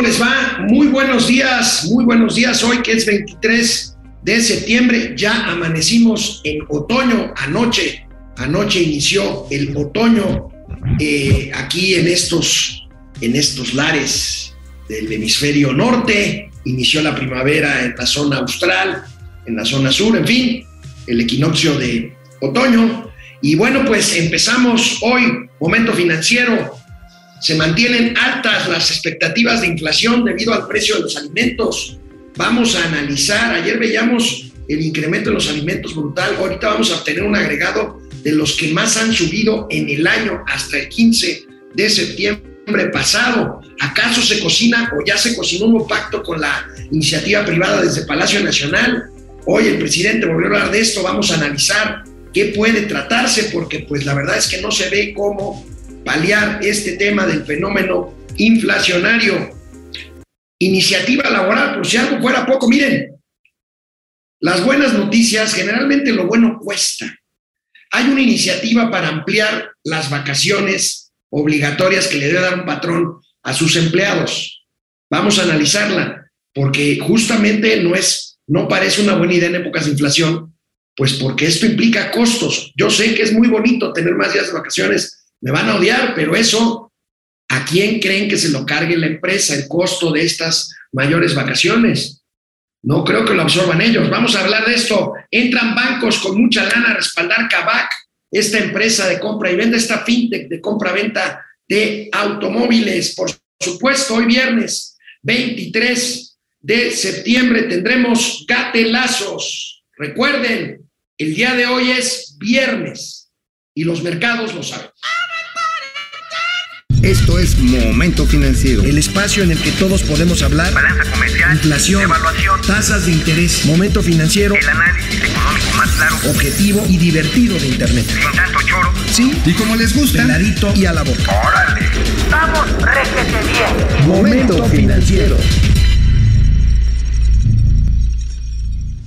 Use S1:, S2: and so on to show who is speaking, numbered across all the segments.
S1: ¿Cómo les va? Muy buenos días, muy buenos días. Hoy que es 23 de septiembre, ya amanecimos en otoño. Anoche, anoche inició el otoño eh, aquí en estos, en estos lares del hemisferio norte. Inició la primavera en la zona austral, en la zona sur, en fin, el equinoccio de otoño. Y bueno, pues empezamos hoy, momento financiero, se mantienen altas las expectativas de inflación debido al precio de los alimentos. Vamos a analizar, ayer veíamos el incremento de los alimentos brutal, ahorita vamos a obtener un agregado de los que más han subido en el año hasta el 15 de septiembre pasado. ¿Acaso se cocina o ya se cocinó un pacto con la iniciativa privada desde Palacio Nacional? Hoy el presidente volvió a hablar de esto, vamos a analizar qué puede tratarse, porque pues la verdad es que no se ve cómo paliar este tema del fenómeno inflacionario. Iniciativa laboral, por si algo fuera poco, miren, las buenas noticias, generalmente lo bueno cuesta. Hay una iniciativa para ampliar las vacaciones obligatorias que le debe dar un patrón a sus empleados. Vamos a analizarla, porque justamente no es, no parece una buena idea en épocas de inflación, pues porque esto implica costos. Yo sé que es muy bonito tener más días de vacaciones me van a odiar, pero eso, ¿a quién creen que se lo cargue la empresa, el costo de estas mayores vacaciones? No creo que lo absorban ellos. Vamos a hablar de esto. Entran bancos con mucha lana a respaldar Kavak, esta empresa de compra y venta, esta fintech de compra-venta de automóviles. Por supuesto, hoy viernes 23 de septiembre tendremos gatelazos. Recuerden, el día de hoy es viernes y los mercados lo saben.
S2: Esto es Momento Financiero.
S1: El espacio en el que todos podemos hablar.
S3: Balanza comercial.
S1: Inflación.
S3: Evaluación.
S1: Tasas de interés. Momento Financiero.
S3: El análisis económico más claro.
S1: Objetivo y divertido de Internet.
S3: Sin tanto choro.
S1: Sí.
S2: Y como les gusta.
S1: Peladito y a la boca.
S3: Órale. Vamos, réjete bien.
S2: Momento Financiero.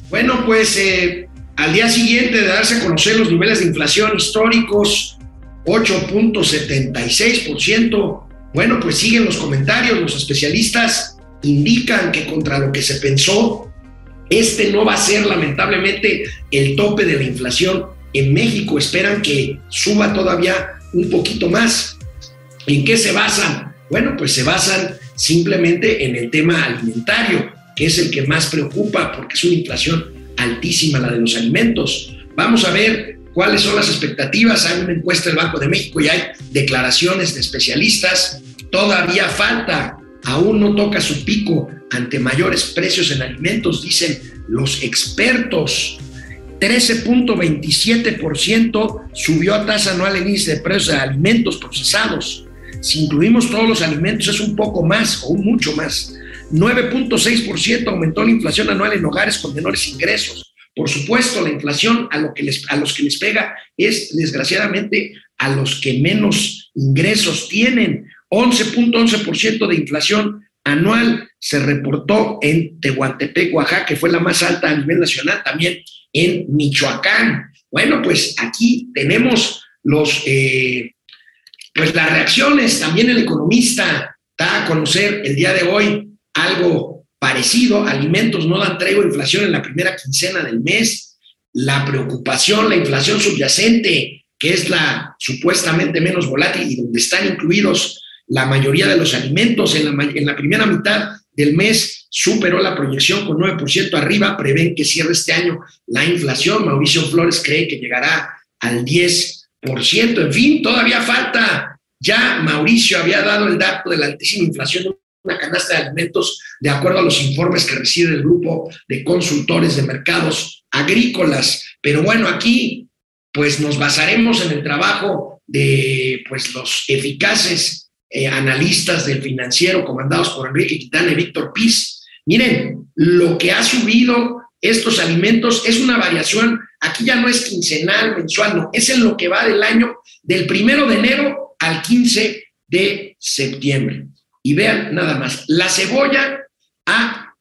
S1: Bueno, pues eh, al día siguiente de darse a conocer los niveles de inflación históricos, 8.76%. Bueno, pues siguen los comentarios, los especialistas indican que contra lo que se pensó, este no va a ser lamentablemente el tope de la inflación en México. Esperan que suba todavía un poquito más. ¿En qué se basan? Bueno, pues se basan simplemente en el tema alimentario, que es el que más preocupa porque es una inflación altísima la de los alimentos. Vamos a ver cuáles son las expectativas. Hay una encuesta del Banco de México y hay declaraciones de especialistas. Todavía falta, aún no toca su pico ante mayores precios en alimentos, dicen los expertos. 13.27% subió a tasa anual el índice de precios de alimentos procesados. Si incluimos todos los alimentos es un poco más o mucho más. 9.6% aumentó la inflación anual en hogares con menores ingresos. Por supuesto, la inflación a, lo que les, a los que les pega es, desgraciadamente, a los que menos ingresos tienen. 11.11% de inflación anual se reportó en Tehuantepec, Oaxaca, que fue la más alta a nivel nacional, también en Michoacán. Bueno, pues aquí tenemos los, eh, pues las reacciones. También el economista da a conocer el día de hoy algo parecido, alimentos no dan tregua inflación en la primera quincena del mes, la preocupación, la inflación subyacente, que es la supuestamente menos volátil y donde están incluidos la mayoría de los alimentos en la, en la primera mitad del mes superó la proyección con 9% arriba, prevén que cierre este año la inflación, Mauricio Flores cree que llegará al 10%, en fin, todavía falta, ya Mauricio había dado el dato de la altísima inflación una canasta de alimentos de acuerdo a los informes que recibe el grupo de consultores de mercados agrícolas. Pero bueno, aquí pues nos basaremos en el trabajo de pues los eficaces eh, analistas del financiero comandados por Enrique Quintana y Víctor Piz. Miren, lo que ha subido estos alimentos es una variación, aquí ya no es quincenal, mensual, no, es en lo que va del año del primero de enero al 15 de septiembre. Y vean nada más, la cebolla ha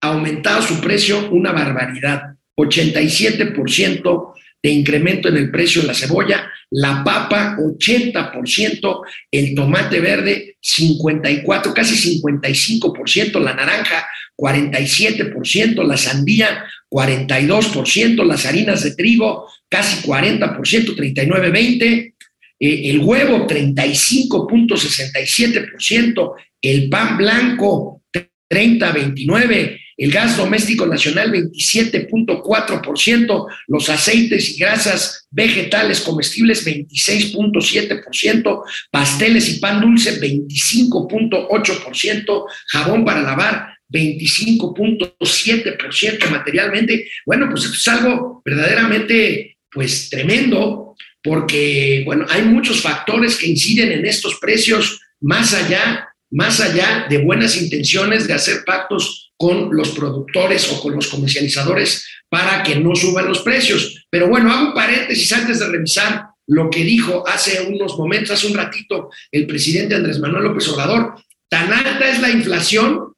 S1: aumentado su precio una barbaridad, 87% de incremento en el precio de la cebolla, la papa 80%, el tomate verde 54, casi 55%, la naranja 47%, la sandía 42%, las harinas de trigo casi 40%, 39-20%, eh, el huevo 35.67%, el pan blanco 30-29%, el gas doméstico nacional 27.4%, los aceites y grasas vegetales comestibles 26.7%, pasteles y pan dulce 25.8%, jabón para lavar 25.7% materialmente. Bueno, pues es algo verdaderamente pues tremendo porque bueno, hay muchos factores que inciden en estos precios más allá más allá de buenas intenciones de hacer pactos con los productores o con los comercializadores para que no suban los precios. Pero bueno, hago un paréntesis antes de revisar lo que dijo hace unos momentos, hace un ratito, el presidente Andrés Manuel López Obrador. Tan alta es la inflación,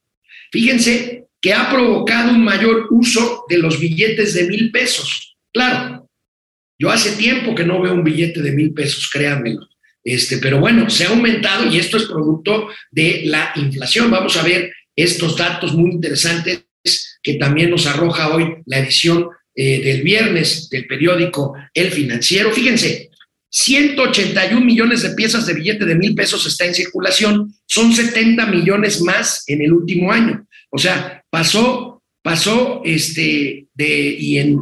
S1: fíjense, que ha provocado un mayor uso de los billetes de mil pesos. Claro, yo hace tiempo que no veo un billete de mil pesos, créanmelo. Este, pero bueno, se ha aumentado y esto es producto de la inflación. Vamos a ver estos datos muy interesantes que también nos arroja hoy la edición eh, del viernes del periódico El Financiero. Fíjense, 181 millones de piezas de billete de mil pesos está en circulación, son 70 millones más en el último año. O sea, pasó, pasó este, de, y en,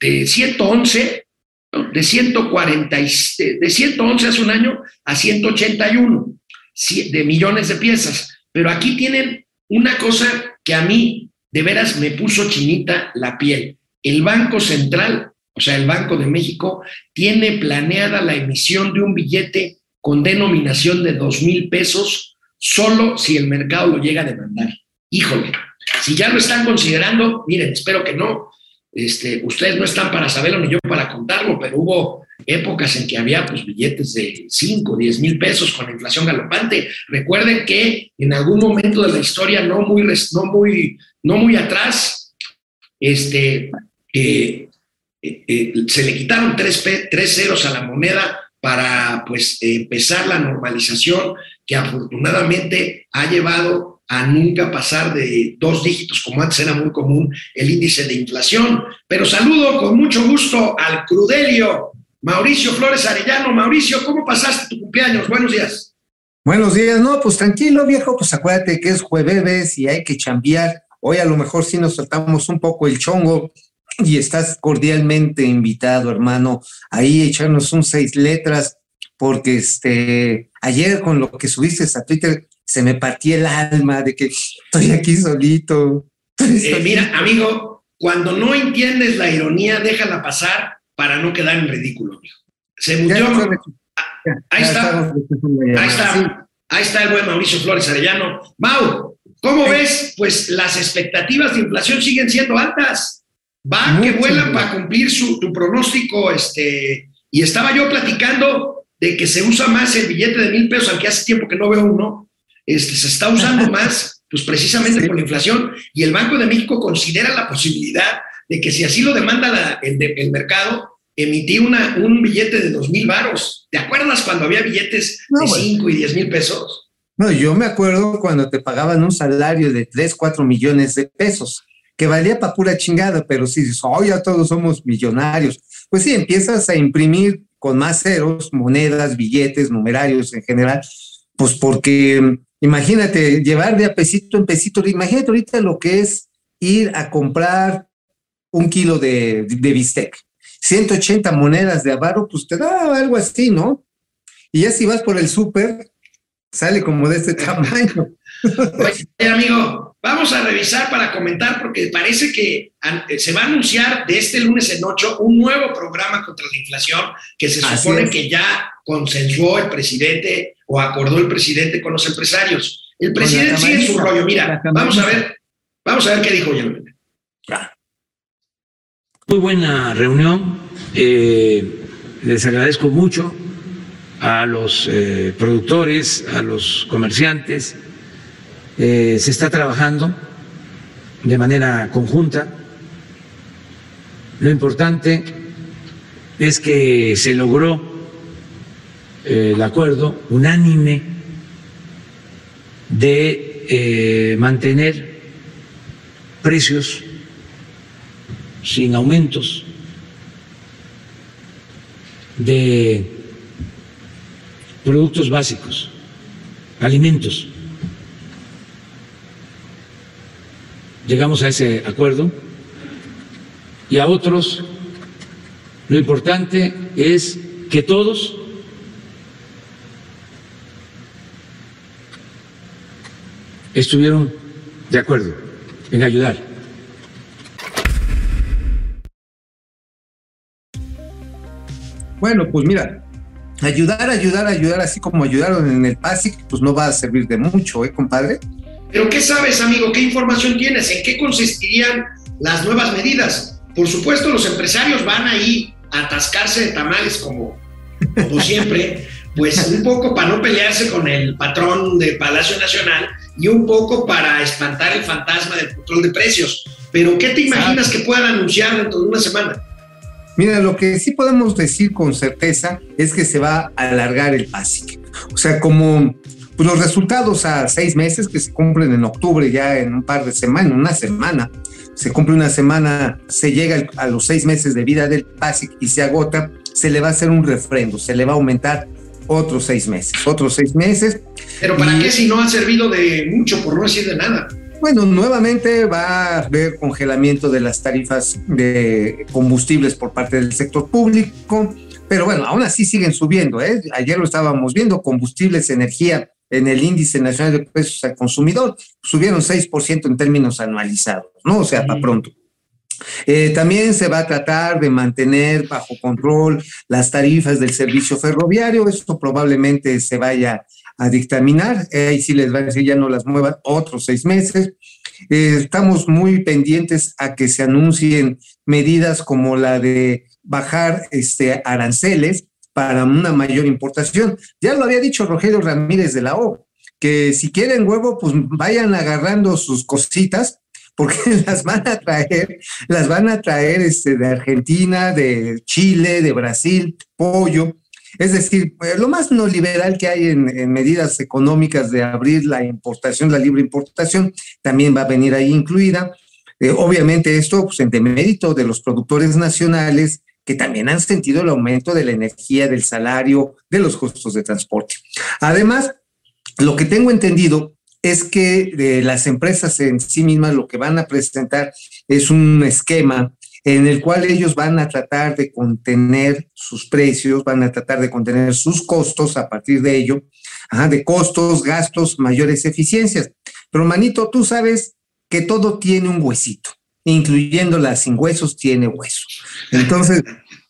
S1: de 111, de 140, de 111 hace un año a 181 de millones de piezas. Pero aquí tienen una cosa que a mí de veras me puso chinita la piel. El Banco Central, o sea, el Banco de México, tiene planeada la emisión de un billete con denominación de dos mil pesos solo si el mercado lo llega a demandar. Híjole, si ya lo están considerando, miren, espero que no. Este, ustedes no están para saberlo ni yo para contarlo, pero hubo épocas en que había pues, billetes de 5, 10 mil pesos con inflación galopante. Recuerden que en algún momento de la historia, no muy, no muy, no muy atrás, este, eh, eh, eh, se le quitaron tres, tres, ceros a la moneda para pues, empezar la normalización que afortunadamente ha llevado a nunca pasar de dos dígitos, como antes era muy común el índice de inflación. Pero saludo con mucho gusto al Crudelio, Mauricio Flores Arellano. Mauricio, ¿cómo pasaste tu cumpleaños? Buenos días.
S4: Buenos días, no, pues tranquilo, viejo, pues acuérdate que es jueves y hay que chambear. Hoy a lo mejor sí nos tratamos un poco el chongo y estás cordialmente invitado, hermano, ahí echarnos un seis letras, porque este, ayer con lo que subiste a Twitter se me partió el alma de que estoy aquí solito.
S1: Eh, mira, amigo, cuando no entiendes la ironía, déjala pasar para no quedar en ridículo, Se murió. Ahí está. Ahí está. Ahí está el buen Mauricio Flores Arellano. Mau, ¿cómo ves? Pues las expectativas de inflación siguen siendo altas. Va que vuelan para cumplir su, tu pronóstico. Este, y estaba yo platicando de que se usa más el billete de mil pesos, aunque hace tiempo que no veo uno. Este, se está usando más, pues precisamente por la inflación. Y el Banco de México considera la posibilidad de que si así lo demanda el, el mercado, emití una, un billete de dos mil varos. ¿Te acuerdas cuando había billetes de cinco y diez mil pesos?
S4: No, yo me acuerdo cuando te pagaban un salario de tres, cuatro millones de pesos, que valía para pura chingada, pero si dices, oh, ya todos somos millonarios, pues sí, empiezas a imprimir con más ceros, monedas, billetes, numerarios en general, pues porque imagínate, llevar de a pesito en pesito, imagínate ahorita lo que es ir a comprar un kilo de, de bistec 180 monedas de avaro, pues te da algo así, ¿no? Y ya si vas por el súper, sale como de este tamaño.
S1: Oye, amigo, vamos a revisar para comentar porque parece que se va a anunciar de este lunes en 8 un nuevo programa contra la inflación que se supone que ya consensuó el presidente o acordó el presidente con los empresarios. El presidente sigue en su rollo. Mira, vamos a ver, vamos a ver qué dijo ya.
S5: Muy buena reunión. Eh, les agradezco mucho a los eh, productores, a los comerciantes. Eh, se está trabajando de manera conjunta. Lo importante es que se logró el acuerdo unánime de eh, mantener precios sin aumentos de productos básicos, alimentos. Llegamos a ese acuerdo y a otros lo importante es que todos estuvieron de acuerdo en ayudar.
S4: Bueno, pues mira, ayudar, ayudar, ayudar, así como ayudaron en el PASIC, pues no va a servir de mucho, ¿eh, compadre?
S1: Pero ¿qué sabes, amigo? ¿Qué información tienes? ¿En qué consistirían las nuevas medidas? Por supuesto, los empresarios van ahí a atascarse de tamales como, como siempre, pues un poco para no pelearse con el patrón del Palacio Nacional y un poco para espantar el fantasma del control de precios. Pero ¿qué te imaginas que puedan anunciar dentro de una semana?
S4: Mira, lo que sí podemos decir con certeza es que se va a alargar el PASIC. O sea, como pues, los resultados a seis meses que se cumplen en octubre, ya en un par de semanas, una semana, se cumple una semana, se llega a los seis meses de vida del PASIC y se agota, se le va a hacer un refrendo, se le va a aumentar otros seis meses, otros seis meses.
S1: Pero ¿para
S4: Y-
S1: qué si no ha servido de mucho, por no decir de nada?
S4: Bueno, nuevamente va a haber congelamiento de las tarifas de combustibles por parte del sector público, pero bueno, aún así siguen subiendo. ¿eh? Ayer lo estábamos viendo, combustibles, energía en el índice nacional de precios al consumidor subieron 6% en términos anualizados, ¿no? O sea, para pronto. Eh, también se va a tratar de mantener bajo control las tarifas del servicio ferroviario. Esto probablemente se vaya a dictaminar. Ahí sí les va a decir ya no las muevan otros seis meses. Eh, estamos muy pendientes a que se anuncien medidas como la de bajar este, aranceles para una mayor importación. Ya lo había dicho Rogelio Ramírez de la O, que si quieren huevo, pues vayan agarrando sus cositas porque las van a traer, las van a traer este, de Argentina, de Chile, de Brasil, pollo. Es decir, eh, lo más neoliberal que hay en, en medidas económicas de abrir la importación, la libre importación, también va a venir ahí incluida. Eh, obviamente esto pues, en demérito de los productores nacionales que también han sentido el aumento de la energía, del salario, de los costos de transporte. Además, lo que tengo entendido es que de las empresas en sí mismas lo que van a presentar es un esquema en el cual ellos van a tratar de contener sus precios, van a tratar de contener sus costos a partir de ello, de costos, gastos, mayores eficiencias. Pero manito, tú sabes que todo tiene un huesito, incluyendo las sin huesos tiene hueso. Entonces,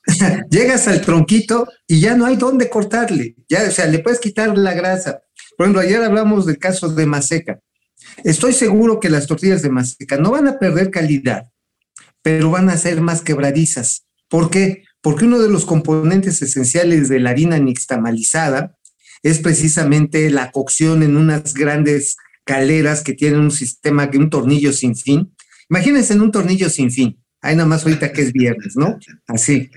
S4: llegas al tronquito y ya no hay dónde cortarle, ya, o sea, le puedes quitar la grasa. Por ejemplo, ayer hablamos del caso de Maseca. Estoy seguro que las tortillas de Maseca no van a perder calidad, pero van a ser más quebradizas. ¿Por qué? Porque uno de los componentes esenciales de la harina nixtamalizada es precisamente la cocción en unas grandes caleras que tienen un sistema, un tornillo sin fin. Imagínense en un tornillo sin fin. Hay nada más ahorita que es viernes, ¿no? Así.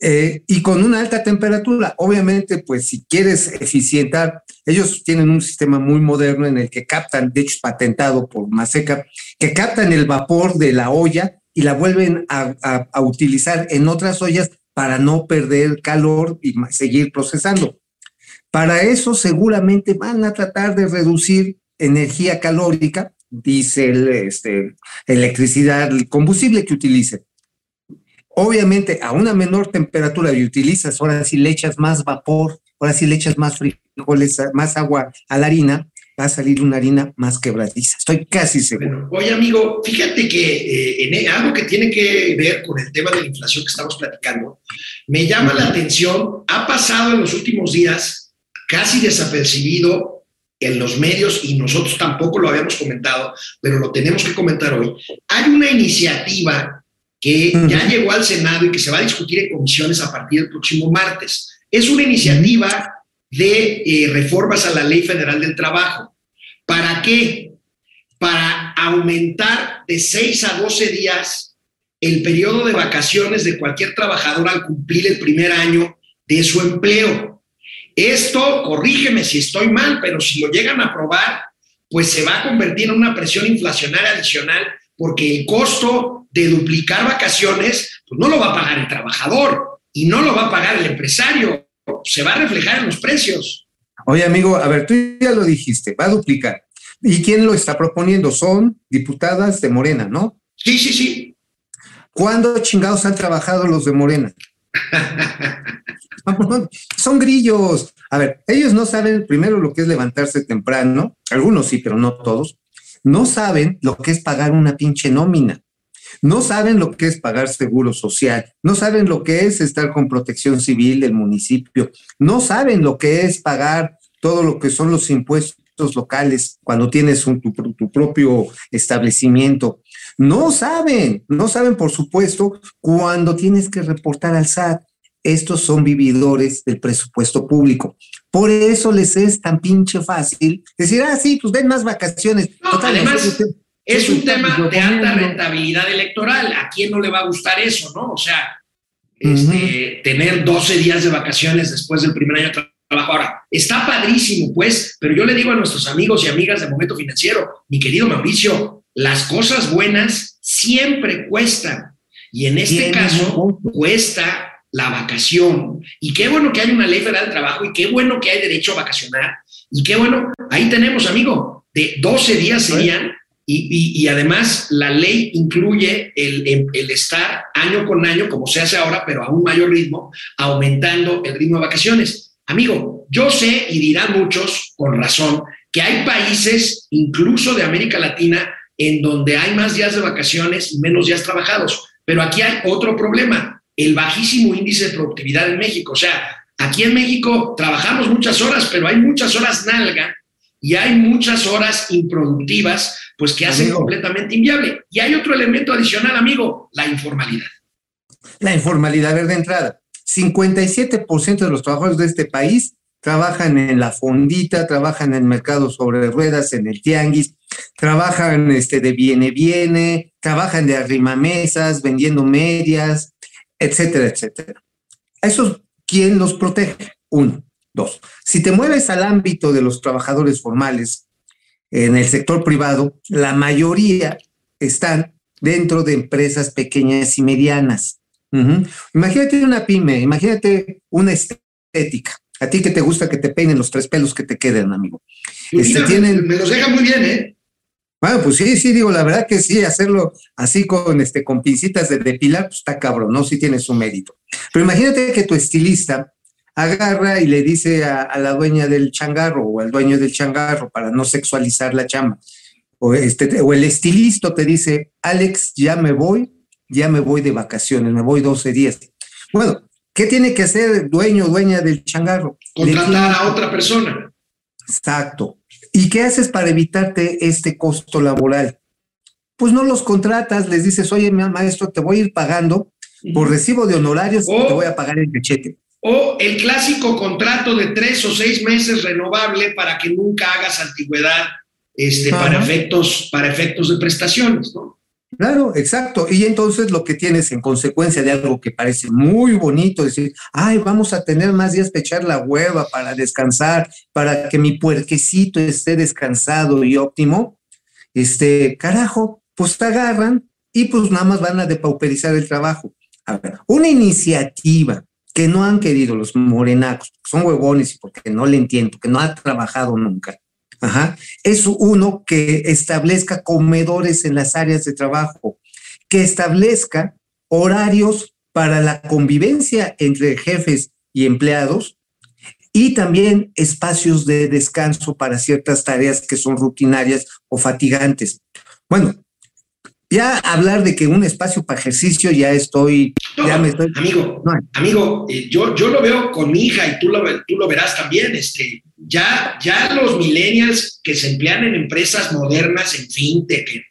S4: Eh, y con una alta temperatura. Obviamente, pues si quieres eficientar, ellos tienen un sistema muy moderno en el que captan, de hecho patentado por Maseca, que captan el vapor de la olla y la vuelven a, utilizar en otras ollas para no perder calor y seguir procesando. Para eso seguramente van a tratar de reducir energía calórica, diésel, este, electricidad, el combustible que utilicen. Obviamente a una menor temperatura y utilizas, ahora sí le echas más vapor, ahora sí le echas más frijoles, más agua a la harina, va a salir una harina más quebradiza. Estoy casi seguro.
S1: Oye, amigo, fíjate que eh, en algo que tiene que ver con el tema de la inflación que estamos platicando, me llama la atención, ha pasado en los últimos días casi desapercibido en los medios y nosotros tampoco lo habíamos comentado, pero lo tenemos que comentar hoy. Hay una iniciativa que ya llegó al Senado y que se va a discutir en comisiones a partir del próximo martes. Es una iniciativa de eh, reformas a la Ley Federal del Trabajo. ¿Para qué? Para aumentar de 6 a 12 días el periodo de vacaciones de cualquier trabajador al cumplir el primer año de su empleo. Esto, corrígeme si estoy mal, pero si lo llegan a aprobar, pues se va a convertir en una presión inflacionaria adicional porque el costo de duplicar vacaciones, pues no lo va a pagar el trabajador y no lo va a pagar el empresario, se va a reflejar en los precios.
S4: Oye, amigo, a ver, tú ya lo dijiste, va a duplicar. ¿Y quién lo está proponiendo? Son diputadas de Morena, ¿no?
S1: Sí, sí, sí.
S4: ¿Cuándo chingados han trabajado los de Morena? Son grillos. A ver, ellos no saben primero lo que es levantarse temprano, algunos sí, pero no todos. No saben lo que es pagar una pinche nómina. No saben lo que es pagar seguro social, no saben lo que es estar con protección civil del municipio, no saben lo que es pagar todo lo que son los impuestos locales cuando tienes un, tu, tu propio establecimiento. No saben, no saben, por supuesto, cuando tienes que reportar al SAT. Estos son vividores del presupuesto público. Por eso les es tan pinche fácil decir, ah, sí, pues den más vacaciones.
S1: No,
S4: Total,
S1: además,
S4: nosotros-
S1: es un tema de alta rentabilidad electoral. ¿A quién no le va a gustar eso, no? O sea, este, tener 12 días de vacaciones después del primer año de trabajo. Ahora, está padrísimo, pues, pero yo le digo a nuestros amigos y amigas de Momento Financiero, mi querido Mauricio, las cosas buenas siempre cuestan. Y en este caso, cuesta la vacación. Y qué bueno que hay una ley federal del trabajo y qué bueno que hay derecho a vacacionar. Y qué bueno, ahí tenemos, amigo, de 12 días serían. Y, y- y además la ley incluye el, el- estar año con año, como se hace ahora, pero a un mayor ritmo, aumentando el ritmo de vacaciones. Amigo, yo sé y dirán muchos, con razón, que hay países, incluso de América Latina, en donde hay más días de vacaciones y menos días trabajados. Pero aquí hay otro problema, el bajísimo índice de productividad en México. O sea, aquí en México trabajamos muchas horas, pero hay muchas horas nalga y hay muchas horas improductivas, pues que hacen
S4: Amigo.
S1: completamente inviable. Y hay otro elemento adicional, amigo, la informalidad.
S4: La informalidad, a ver, de entrada, 57% de los trabajadores de este país trabajan en la fondita, trabajan en mercados sobre ruedas, en el tianguis, trabajan este, de viene, viene, trabajan de arrimamesas, vendiendo medias, etcétera, etcétera. Eso, ¿quién los protege? Uno. Dos. Si te mueves al ámbito de los trabajadores formales en el sector privado, la mayoría están dentro de empresas pequeñas y medianas. Imagínate una pyme, imagínate una estética. A ti que te gusta que te peinen los tres pelos que te queden, amigo. Este,
S1: Mira,
S4: tienen-
S1: Me los deja muy bien, ¿eh?
S4: Bueno, pues sí, sí, digo, la verdad que sí, hacerlo así con, este, con pincitas de depilar, pues está cabrón, ¿no? Sí tiene su mérito. Pero imagínate que tu estilista agarra y le dice a, a la dueña del changarro o al dueño del changarro para no sexualizar la chamba. O, este, o el estilista te dice, Alex, ya me voy, ya me voy de vacaciones, me voy 12 días. Bueno, ¿qué tiene que hacer el dueño o dueña del changarro?
S1: Contratar a otra persona.
S4: Exacto. ¿Y qué haces para evitarte este costo laboral? Pues no los contratas, les dices, oye, maestro, te voy a ir pagando por recibo de honorarios,
S1: Oh.
S4: te voy a pagar el cachete.
S1: O el clásico contrato de tres o seis meses renovable para que nunca hagas antigüedad este, para, efectos, para efectos de prestaciones, ¿no?
S4: Claro, exacto. Y entonces lo que tienes en consecuencia de algo que parece muy bonito, decir, ay, vamos a tener más días para echar la hueva, para descansar, para que mi puerquecito esté descansado y óptimo, este, carajo, pues te agarran y pues nada más van a depauperizar el trabajo. A ver, una iniciativa que no han querido los morenacos, son huevones porque no le entiendo, que no ha trabajado nunca. Ajá. Es uno que establezca comedores en las áreas de trabajo, que establezca horarios para la convivencia entre jefes y empleados y también espacios de descanso para ciertas tareas que son rutinarias o fatigantes. Bueno, ya hablar de que un espacio para ejercicio ya estoy,
S1: No,
S4: ya me estoy...
S1: Amigo,
S4: No.
S1: amigo, eh, yo, yo lo veo con mi hija y tú lo, tú lo verás también. Este, ya, ya los millennials que se emplean en empresas modernas, en fintech, en,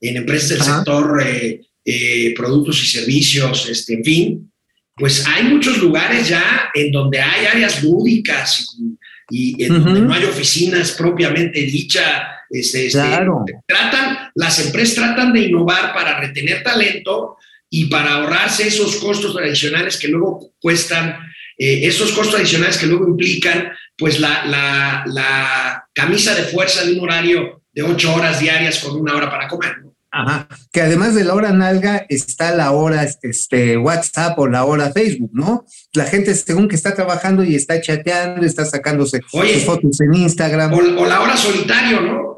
S1: en empresas del
S4: Ajá.
S1: sector eh, eh, productos y servicios, este, en fin, pues hay muchos lugares ya en donde hay áreas lúdicas y, y en donde no hay oficinas propiamente dicha. Este, este,
S4: Claro.
S1: tratan, las empresas tratan de innovar para retener talento y para ahorrarse esos costos adicionales que luego cuestan, eh, esos costos adicionales que luego implican pues la, la, la, camisa de fuerza de un horario de ocho horas diarias con una hora para comer.
S4: Ajá. Que además de la hora nalga está la hora este, WhatsApp o la hora Facebook, ¿no? La gente según que está trabajando y está chateando, está sacándose
S1: Oye,
S4: sus fotos en Instagram.
S1: O, o, la hora solitario, ¿no?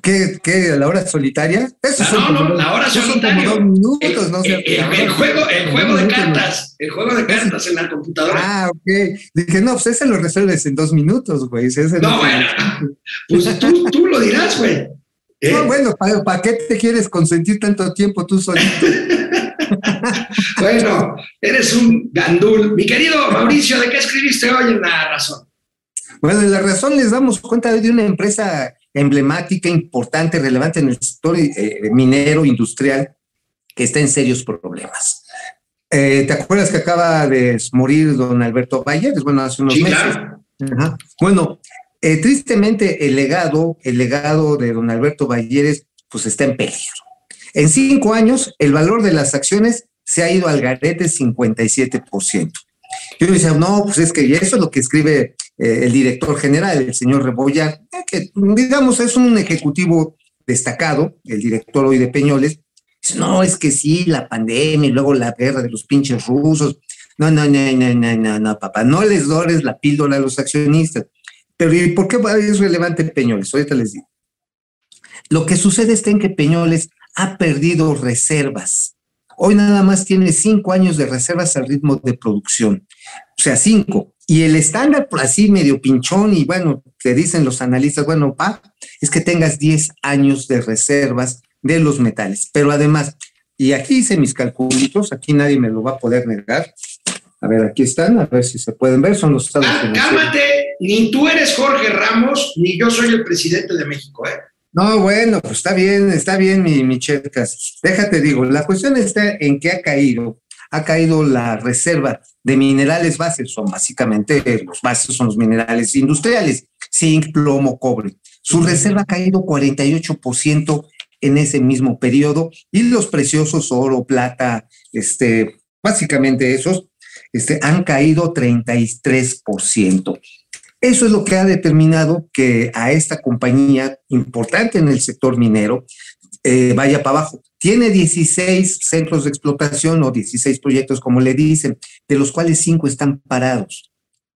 S4: ¿Qué, qué, la hora solitaria?
S1: Eso no, no, no, la hora solitario.
S4: Son minutos,
S1: el,
S4: no
S1: el, el, el, juego, el juego de cartas, el juego de cartas en la computadora.
S4: Ah, ok. Dije, no, pues ese lo resuelves en dos minutos, güey. Ese
S1: no,
S4: no,
S1: bueno, pues tú, tú lo dirás, güey.
S4: ¿Eh? No, bueno, ¿para, ¿para qué te quieres consentir tanto tiempo tú solito?
S1: bueno, eres un gandul. Mi querido Mauricio, ¿de qué escribiste hoy en La Razón?
S4: Bueno, en La Razón les damos cuenta de una empresa emblemática, importante, relevante en el sector eh, minero industrial que está en serios problemas. Eh, ¿Te acuerdas que acaba de morir don Alberto Valle? Bueno, hace unos
S1: sí,
S4: meses.
S1: Claro.
S4: Ajá. Bueno, eh, tristemente el legado, el legado de don Alberto Valleres, pues está en peligro. En cinco años, el valor de las acciones se ha ido al garete 57%. Yo decía, no, pues es que eso es lo que escribe eh, el director general, el señor Rebollar, eh, que digamos es un ejecutivo destacado, el director hoy de Peñoles. No, es que sí, la pandemia y luego la guerra de los pinches rusos. No, no, no, no, no, no, no, papá, no les dores la píldora a los accionistas. Pero ¿y por qué es relevante Peñoles? Ahorita les digo. Lo que sucede está en que Peñoles ha perdido reservas. Hoy nada más tiene cinco años de reservas al ritmo de producción. O sea, cinco. Y el estándar, por así medio pinchón, y bueno, te dicen los analistas, bueno, pa, es que tengas 10 años de reservas de los metales. Pero además, y aquí hice mis calculitos, aquí nadie me lo va a poder negar. A ver, aquí están, a ver si se pueden ver, son los estados
S1: ah, Cálmate, ni tú eres Jorge Ramos, ni yo soy el presidente de México, ¿eh?
S4: No, bueno, pues está bien, está bien, mi, mi Chetas. Déjate, digo, la cuestión está en que ha caído, ha caído la reserva de minerales bases, son básicamente los bases son los minerales industriales, zinc, plomo, cobre. Su reserva ha caído 48% en ese mismo periodo y los preciosos oro, plata, este, básicamente esos, este, han caído 33%. Eso es lo que ha determinado que a esta compañía importante en el sector minero eh, vaya para abajo. Tiene 16 centros de explotación o 16 proyectos, como le dicen, de los cuales 5 están parados.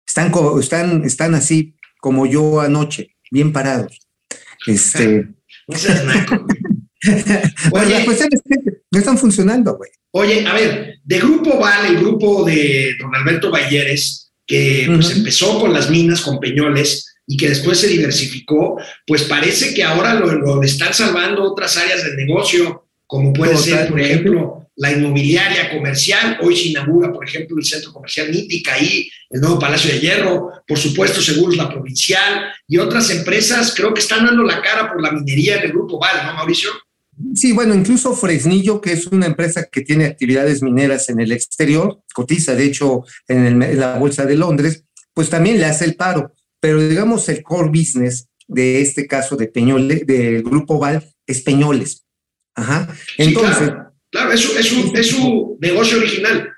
S4: Están, están, están así como yo anoche, bien parados. Este. Oye, la cuestión es que no están funcionando, güey.
S1: Oye, a ver, de Grupo Val, el grupo de don Alberto Balleres, que pues, uh -huh. empezó con las minas, con Peñoles, y que después se diversificó, pues parece que ahora lo, lo están salvando otras áreas del negocio, como puede Total, ser, por ejemplo, la inmobiliaria comercial. Hoy se inaugura, por ejemplo, el centro comercial Mítica, ahí el nuevo Palacio de Hierro, por supuesto, Seguros La Provincial y otras empresas, creo que están dando la cara por la minería del Grupo Val, ¿no, Mauricio?
S4: Sí, bueno, incluso Fresnillo, que es una empresa que tiene actividades mineras en el exterior, cotiza de hecho en, el, en la Bolsa de Londres, pues también le hace el paro. Pero digamos el core business de este caso de Peñoles, del Grupo Val, es Peñoles. Ajá. Entonces.
S1: Sí, claro, claro es, su, es, es su negocio original.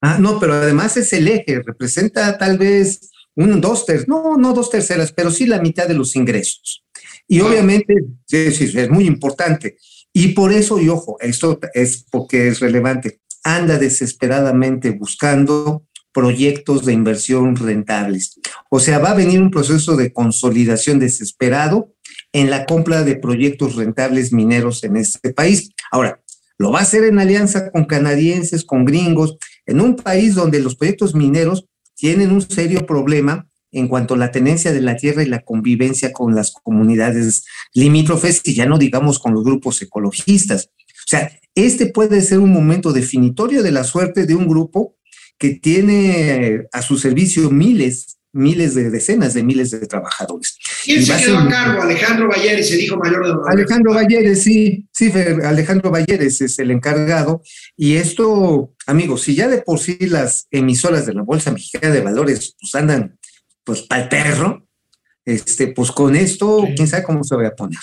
S4: Ah, no, pero además es el eje, representa tal vez un dos terceras, no, no dos terceras, pero sí la mitad de los ingresos. Y ah. obviamente, sí, sí, es muy importante. Y por eso, y ojo, esto es porque es relevante, anda desesperadamente buscando proyectos de inversión rentables. O sea, va a venir un proceso de consolidación desesperado en la compra de proyectos rentables mineros en este país. Ahora, lo va a hacer en alianza con canadienses, con gringos, en un país donde los proyectos mineros tienen un serio problema en cuanto a la tenencia de la tierra y la convivencia con las comunidades limítrofes y ya no digamos con los grupos ecologistas. O sea, este puede ser un momento definitorio de la suerte de un grupo que tiene a su servicio miles, miles de decenas de miles de trabajadores.
S1: ¿Quién se quedó a cargo? Alejandro Valleres, el hijo mayor de
S4: don Alejandro Valleres, sí, sí, Alejandro Valleres es el encargado. Y esto, amigos, si ya de por sí las emisoras de la Bolsa Mexicana de Valores pues andan pues para el perro, este, pues con esto, sí. quién sabe cómo se va a poner.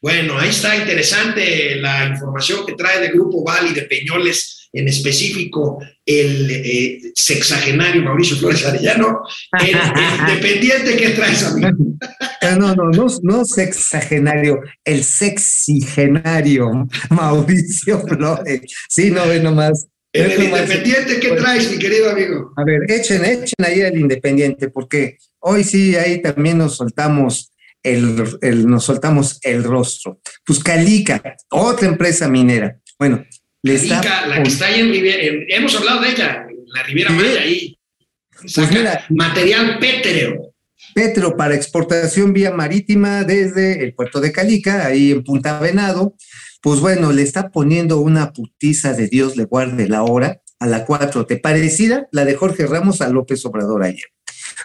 S1: Bueno, ahí está interesante la información que trae del Grupo Val y de Peñoles, en específico el eh, sexagenario Mauricio Flores Arellano. El, el independiente que traes, amigo.
S4: Ah, No, no, no, no sexagenario, el sexigenario Mauricio Flores. Sí, no ve nomás.
S1: El, independiente que traes, mi querido amigo.
S4: A ver, echen, echen ahí al Independiente, porque hoy sí, ahí también nos soltamos el, el- nos soltamos el rostro. Pues Calica, otra empresa minera. Bueno, le está.
S1: Calica, la que está ahí en Riviera, en- hemos hablado de ella, en la Riviera
S4: Sí.
S1: Maya, ahí. Saca
S4: mira.
S1: material pétreo.
S4: Petro para exportación vía marítima desde el puerto de Calica, ahí en Punta Venado, pues bueno, le está poniendo una putiza de Dios le guarde la hora a la 4, ¿te parecida la de Jorge Ramos a López Obrador ayer?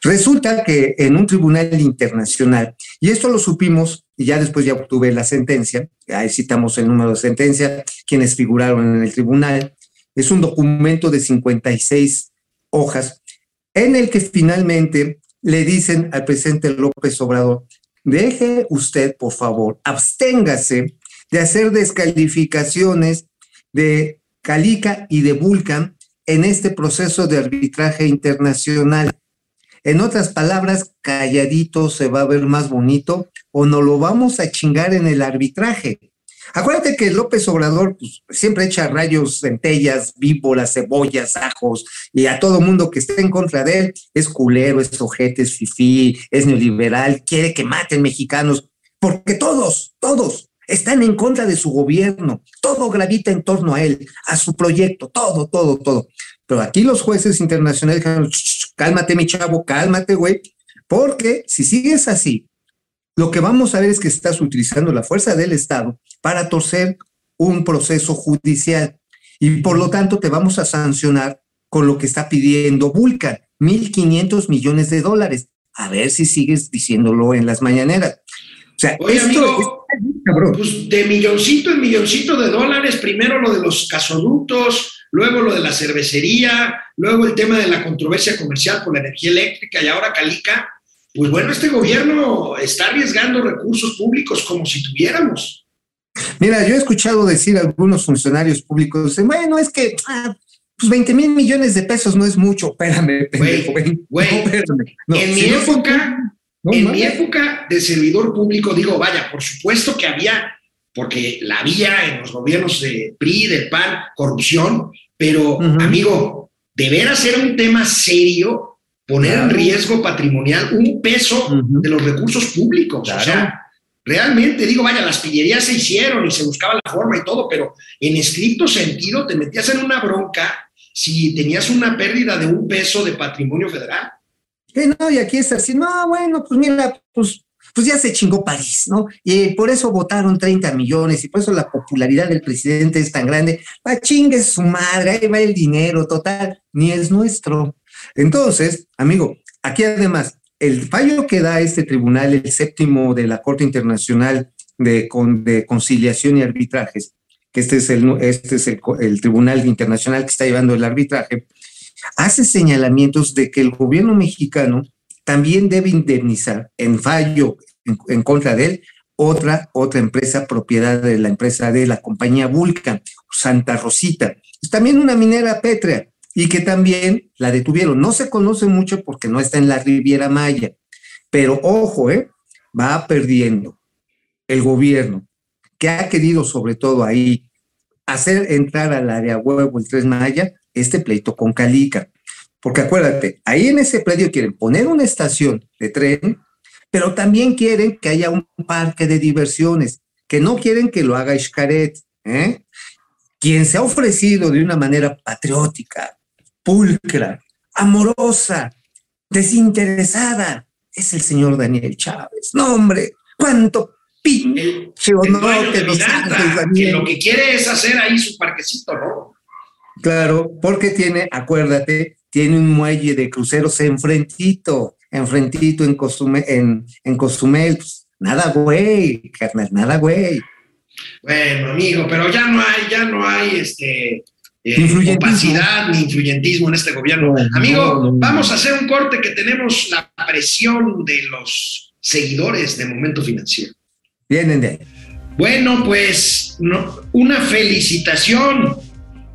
S4: Resulta que en un tribunal internacional, y esto lo supimos, y ya después ya obtuve la sentencia, ahí citamos el número de sentencia, quienes figuraron en el tribunal, es un documento de 56 hojas, en el que finalmente le dicen al presidente López Obrador, deje usted, por favor, absténgase de hacer descalificaciones de Calica y de Vulcan en este proceso de arbitraje internacional. En otras palabras, calladito se va a ver más bonito o no lo vamos a chingar en el arbitraje. Acuérdate que López Obrador pues, siempre echa rayos, centellas, víboras, cebollas, ajos, y a todo mundo que esté en contra de él es culero, es ojete, es fifí, es neoliberal, quiere que maten mexicanos, porque todos, todos están en contra de su gobierno, todo gravita en torno a él, a su proyecto, todo, todo, todo. Pero aquí los jueces internacionales dijeron, "Shh, cálmate mi chavo, cálmate, güey, porque si sigues así, lo que vamos a ver es que estás utilizando la fuerza del Estado para torcer un proceso judicial y por lo tanto te vamos a sancionar con lo que está pidiendo Vulcan, 1.500 millones de dólares. A ver si sigues diciéndolo en las mañaneras. O sea,
S1: Oye,
S4: esto
S1: amigo,
S4: cabrón.
S1: pues de milloncito en milloncito de dólares, primero lo de los gasoductos, luego lo de la cervecería, luego el tema de la controversia comercial por la energía eléctrica y ahora Calica. Pues bueno, este gobierno está arriesgando recursos públicos como si tuviéramos.
S4: Mira, yo he escuchado decir a algunos funcionarios públicos, bueno, es que ah, pues 20 mil millones de pesos no es mucho. Espérame, pendejo, güey.
S1: güey,
S4: No, espérame. No,
S1: en
S4: si
S1: mi
S4: no
S1: época,
S4: no
S1: en mi época de servidor público, digo, vaya, por supuesto que había, porque la había en los gobiernos de PRI, del PAN, corrupción, pero amigo, de veras ser un tema serio, poner en riesgo patrimonial un peso de los recursos públicos. O sea, realmente digo, vaya, las pillerías se hicieron y se buscaba la forma y todo, pero en estricto sentido te metías en una bronca si tenías una pérdida de un peso de patrimonio federal.
S4: Eh, no, y aquí es así, no, bueno, pues mira, pues, pues ya se chingó París, ¿no? Y por eso votaron 30 millones y por eso la popularidad del presidente es tan grande. Va, chingue su madre, ahí va el dinero, total, ni es nuestro. Entonces, amigo, aquí además, el fallo que da este tribunal, el séptimo de la Corte Internacional de, Con- de Conciliación y Arbitrajes, que este es, el, este es el tribunal internacional que está llevando el arbitraje, hace señalamientos de que el gobierno mexicano también debe indemnizar en fallo en, contra de él otra, otra empresa propiedad de la empresa de la compañía Vulcan, Santa Rosita. También una minera pétrea y que también la detuvieron. No se conoce mucho porque no está en la Riviera Maya, pero ojo, ¿eh? va perdiendo el gobierno, que ha querido sobre todo ahí hacer entrar al área huevo el 3 Maya este pleito con Calica. Porque acuérdate, ahí en ese predio quieren poner una estación de tren, pero también quieren que haya un parque de diversiones, que no quieren que lo haga Xcaret. ¿eh? Quien se ha ofrecido de una manera patriótica, pulcra, amorosa, desinteresada, es el señor Daniel Chávez. No, hombre, cuánto pinche honor que nos
S1: lo que quiere es hacer ahí su parquecito, ¿no?
S4: Claro, porque tiene, acuérdate, tiene un muelle de cruceros enfrentito, enfrentito en Cozumel, en, en Cozumel. Pues, nada, güey, carnal, nada, güey.
S1: Bueno, amigo, pero ya no hay, ya no hay este eh, opacidad ni influyentismo en este gobierno.
S4: No,
S1: Amigo,
S4: no, no, no.
S1: vamos a hacer un corte que tenemos la presión de los seguidores de Momento Financiero.
S4: Vienen de ahí.
S1: Bueno, pues no, una felicitación,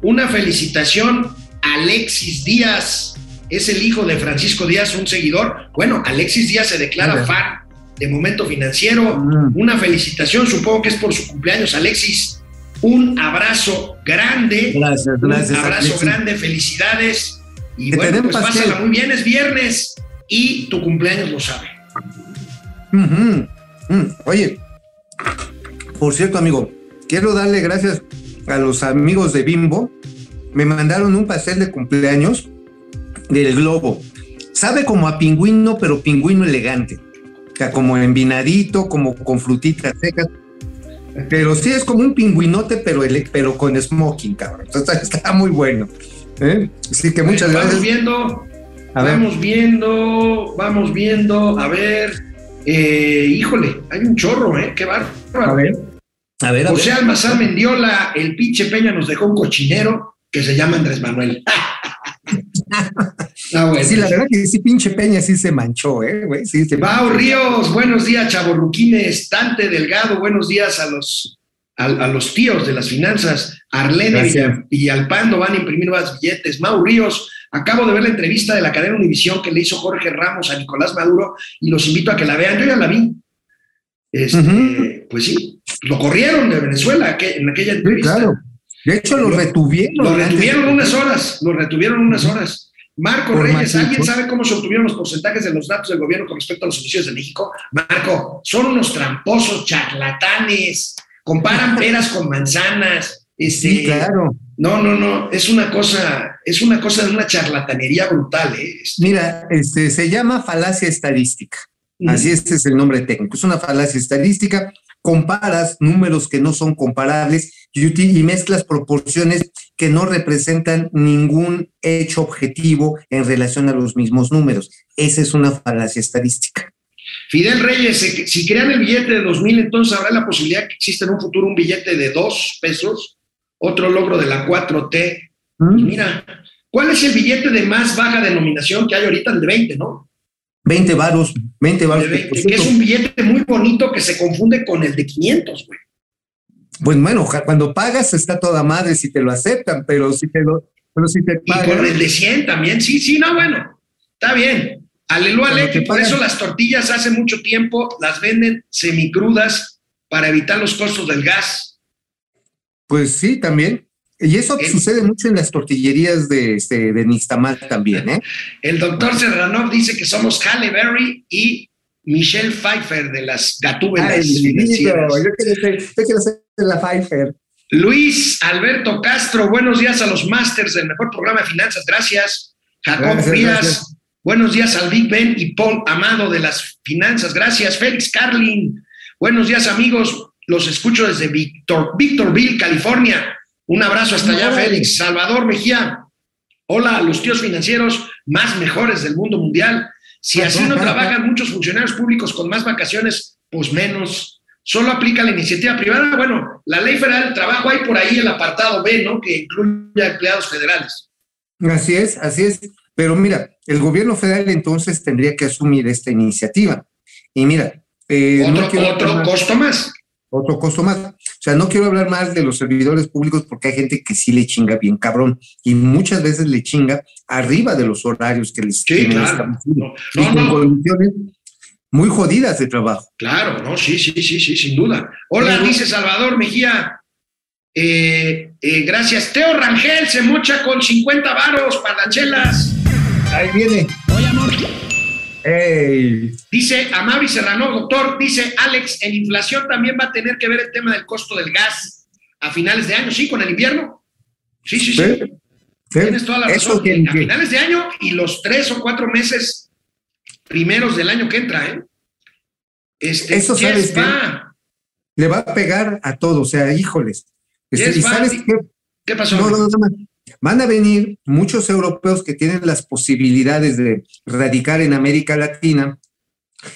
S1: una felicitación a Alexis Díaz, es el hijo de Francisco Díaz, un seguidor. Bueno, Alexis Díaz se declara fan de Momento Financiero.
S4: Mm.
S1: Una felicitación, supongo que es por su cumpleaños, Alexis. Un abrazo grande.
S4: Gracias, gracias.
S1: Un abrazo
S4: Alexis.
S1: grande, felicidades. Y
S4: Que
S1: bueno, pues
S4: pastel.
S1: pásala muy bien, es viernes y tu cumpleaños lo sabe.
S4: Mm. Oye, por cierto, amigo, quiero darle gracias a los amigos de Bimbo. Me mandaron un pastel de cumpleaños del globo. Sabe como a pingüino, pero pingüino elegante. O sea, como envinadito, como con frutitas secas. Pero sí es como un pingüinote, pero, ele- pero con smoking, cabrón. Entonces, está muy bueno. ¿eh? Así que muchas
S1: Bueno, Vamos
S4: gracias.
S1: viendo,
S4: A ver.
S1: vamos viendo, vamos viendo. A ver, eh, híjole, hay un chorro, ¿eh? Qué bárbaro.
S4: A ver. A ver, a
S1: José
S4: ver.
S1: Almazán Mendiola, el pinche Peña nos dejó un cochinero que se llama Andrés Manuel. Ah, bueno.
S4: Sí, la verdad que sí, pinche Peña sí se manchó, ¿eh? güey? Sí, se
S1: Mau Ríos, buenos días, chaborruquines. Dante Delgado, buenos días a los, a, a los tíos de las finanzas. Arlene. Villa- Villalpando van a imprimir más billetes. Mau Ríos, acabo de ver la entrevista de la cadena Univisión que le hizo Jorge Ramos a Nicolás Maduro y los invito a que la vean. Yo ya la vi. Este. Pues sí, lo corrieron de Venezuela en aquella
S4: Sí,
S1: entrevista.
S4: claro. De hecho, lo
S1: Lo-
S4: retuvieron.
S1: Lo retuvieron unas horas, lo retuvieron unas horas. Marco
S4: Por
S1: Reyes. ¿alguien sabe cómo se obtuvieron los porcentajes de los datos del gobierno con respecto a los homicidios de México? Marco, son unos tramposos, charlatanes, comparan peras con manzanas. Este,
S4: Sí, claro.
S1: No, no, no, es una cosa, es una cosa de una charlatanería brutal, ¿eh? Este,
S4: Mira, este, se llama falacia estadística. Así este es el nombre técnico. Es una falacia estadística. Comparas números que no son comparables y, mezclas proporciones que no representan ningún hecho objetivo en relación a los mismos números. Esa es una falacia estadística.
S1: Fidel Reyes, si- si crean el billete de 2000, entonces habrá la posibilidad que exista en un futuro un billete de dos pesos, otro logro de la 4T. Y mira, ¿cuál es el billete de más baja denominación que hay ahorita? El de 20, ¿no?
S4: 20 varos, 20
S1: El
S4: varos.
S1: de 20,
S4: por
S1: que
S4: cierto.
S1: es un billete muy bonito que se confunde con el de 500, güey.
S4: Pues bueno, cuando pagas está toda madre si te lo aceptan, pero si te lo, pero si te
S1: Y con el de 100 también, sí, sí, no, bueno, está bien. Aleluya, y por eso las tortillas hace mucho tiempo las venden semicrudas para evitar los costos del gas.
S4: pues sí, también. Y eso
S1: El-
S4: sucede mucho en las tortillerías de, este, de Nixtamal también, ¿eh?
S1: El doctor Serranov dice que somos Halle Berry y Michelle Pfeiffer de las gatúbelas
S4: Ay, yo quiero ser, yo quiero ser la Pfeiffer.
S1: Luis Alberto Castro, buenos días a los Masters del mejor programa de finanzas, gracias. Jacob Frías, buenos días al Big Ben y Paul Amado de las finanzas, gracias. Félix Carlin, buenos días amigos, los escucho desde Victor, Victorville, California. Un abrazo hasta allá. Félix. Salvador Mejía, hola a los tíos financieros más mejores del mundo mundial. Si así no trabajan muchos funcionarios públicos con más vacaciones, pues menos. Solo aplica la iniciativa privada. Bueno, la ley federal del trabajo hay por ahí el apartado B, ¿no? Que incluye a empleados federales.
S4: Así es, así es. Pero mira, el gobierno federal entonces tendría que asumir esta iniciativa. Y mira, eh, no
S1: otro
S4: hablar-
S1: costo más.
S4: otro costo más. O sea, no quiero hablar más de los servidores públicos porque hay gente que sí le chinga bien cabrón y muchas veces le chinga arriba de los horarios que les
S1: Sí,
S4: tienen
S1: claro. No,
S4: y con
S1: no,
S4: condiciones muy jodidas de trabajo.
S1: claro, no, sí, sí, sí, sí, sin duda. Hola, dice Salvador Mejía. Eh, eh, gracias. Teo Rangel se mocha con 50 varos para las chelas.
S4: Ahí viene.
S3: Oye, amor.
S4: ¡Ey!
S1: Dice Amavi Serrano, doctor, dice Alex, en inflación también va a tener que ver el tema del costo del gas a finales de año, sí, con el invierno. Sí, sí, sí.
S4: ¿Sí? ¿Sí?
S1: Tienes toda la
S4: Eso
S1: razón. a finales de año y los tres o cuatro meses primeros del año que entra, ¿eh? Este,
S4: Eso sabes
S1: va.
S4: le va a pegar a todo, o sea, híjoles. Este, y sabes qué?
S1: ¿Qué pasó?
S4: No, no, no, no. Van a venir muchos europeos que tienen las posibilidades de radicar en América Latina